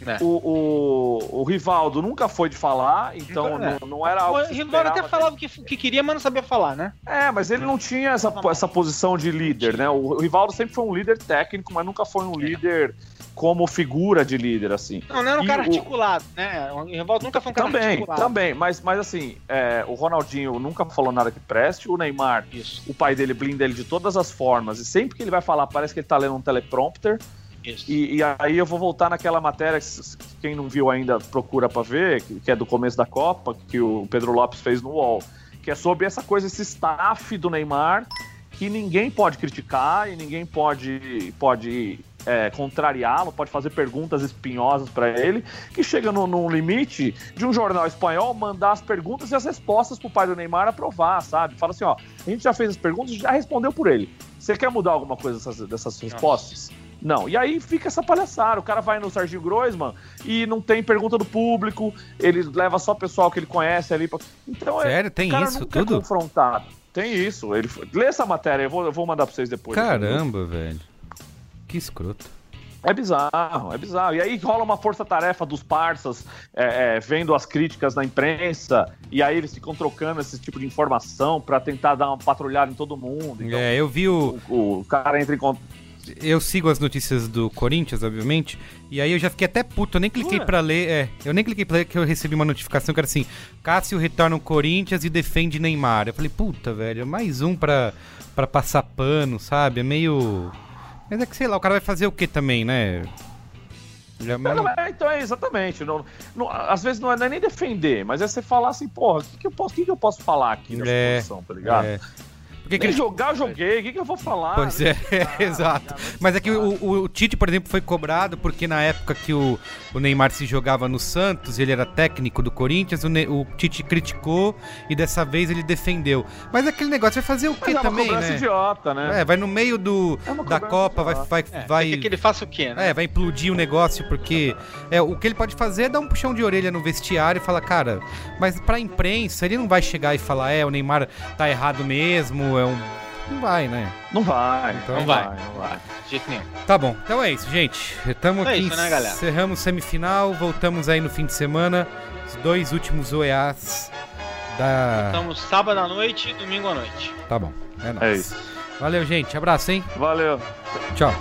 Speaker 2: É. O, o, o, Rivaldo nunca foi de falar, então é. não, não, era algo.
Speaker 3: O Rivaldo até falava o que, que queria, mas não sabia falar, né?
Speaker 2: É, mas ele não tinha essa, essa posição de líder, né? O Rivaldo sempre foi um líder técnico, mas nunca foi um líder como figura de líder, assim.
Speaker 3: Não, não era um e cara o... articulado, né? O Rivaldo nunca foi um cara
Speaker 2: também,
Speaker 3: articulado.
Speaker 2: Também, mas, mas assim, é, o Ronaldinho nunca falou nada que preste, o Neymar, Isso. o pai dele blinda ele de todas as formas, e sempre que ele vai falar, parece que ele tá lendo um teleprompter. E, e, aí eu vou voltar naquela matéria, quem não viu ainda procura para ver, que é do começo da Copa, que o Pedro Lopes fez no UOL, que é sobre essa coisa, esse staff do Neymar, que ninguém pode criticar e ninguém pode, pode é, contrariá-lo, pode fazer perguntas espinhosas para ele, que chega no, num limite de um jornal espanhol mandar as perguntas e as respostas pro pai do Neymar aprovar, sabe? Fala assim, ó, a gente já fez as perguntas e já respondeu por ele. Você quer mudar alguma coisa dessas, dessas respostas? Não. E aí fica essa palhaçada. O cara vai no Serginho Groisman e não tem pergunta do público, ele leva só o pessoal que ele conhece ali. Pra... Então,
Speaker 1: é, Sério? É, tem isso
Speaker 2: nunca
Speaker 1: tudo?
Speaker 2: É confrontado. Tem isso. Ele... Lê essa matéria, eu vou, eu vou mandar pra vocês depois.
Speaker 1: Caramba, velho. Que escroto.
Speaker 2: É bizarro, é bizarro. E aí rola uma força-tarefa dos parças, é, é, vendo as críticas na imprensa, e aí eles ficam trocando esse tipo de informação para tentar dar uma patrulhada em todo mundo.
Speaker 1: Então, é, eu vi o...
Speaker 2: o. O cara entra em contato
Speaker 1: eu sigo as notícias do Corinthians, obviamente, e aí eu já fiquei até puto, eu nem cliquei para ler, é, eu nem cliquei pra ler que eu recebi uma notificação que era assim, Cássio retorna o Corinthians e defende Neymar. Eu falei, puta, velho, mais um pra, pra passar pano, sabe? É meio... Mas é que, sei lá, o cara vai fazer o que também, né?
Speaker 2: Já... Não, é, então é exatamente. Não, não, às vezes não é, nem defender, mas é você falar assim, porra, o que, que, eu posso, que, que eu posso falar aqui nessa é, posição, tá ligado? É. Porque Nem jogar, eu joguei. O que, que eu vou falar?
Speaker 1: Pois é, ah, exato. Mas é que o, o, Tite, por exemplo, foi cobrado porque na época que o, o Neymar se jogava no Santos, ele era técnico do Corinthians, o, ne o Tite criticou e dessa vez ele defendeu. Mas aquele negócio vai fazer o quê é também, né?
Speaker 2: idiota, né?
Speaker 1: É, vai no meio do, é da Copa, vai. vai, é, vai
Speaker 3: que ele faça o quê, né?
Speaker 1: É, vai implodir o negócio, porque é, o que ele pode fazer é dar um puxão de orelha no vestiário e falar, cara, mas pra imprensa ele não vai chegar e falar, é, o Neymar tá errado mesmo, é um. Não vai, né?
Speaker 2: Não vai.
Speaker 3: Então não vai, não vai. De jeito nenhum.
Speaker 1: Tá bom, então é isso, gente. Estamos é aqui. Isso, né, galera? Encerramos semifinal, voltamos aí no fim de semana. Os dois últimos OEAs da.
Speaker 3: Estamos sábado à noite e domingo à noite.
Speaker 1: Tá bom.
Speaker 2: É, nóis. é isso.
Speaker 1: Valeu, gente. Abraço, hein?
Speaker 2: Valeu.
Speaker 1: Tchau.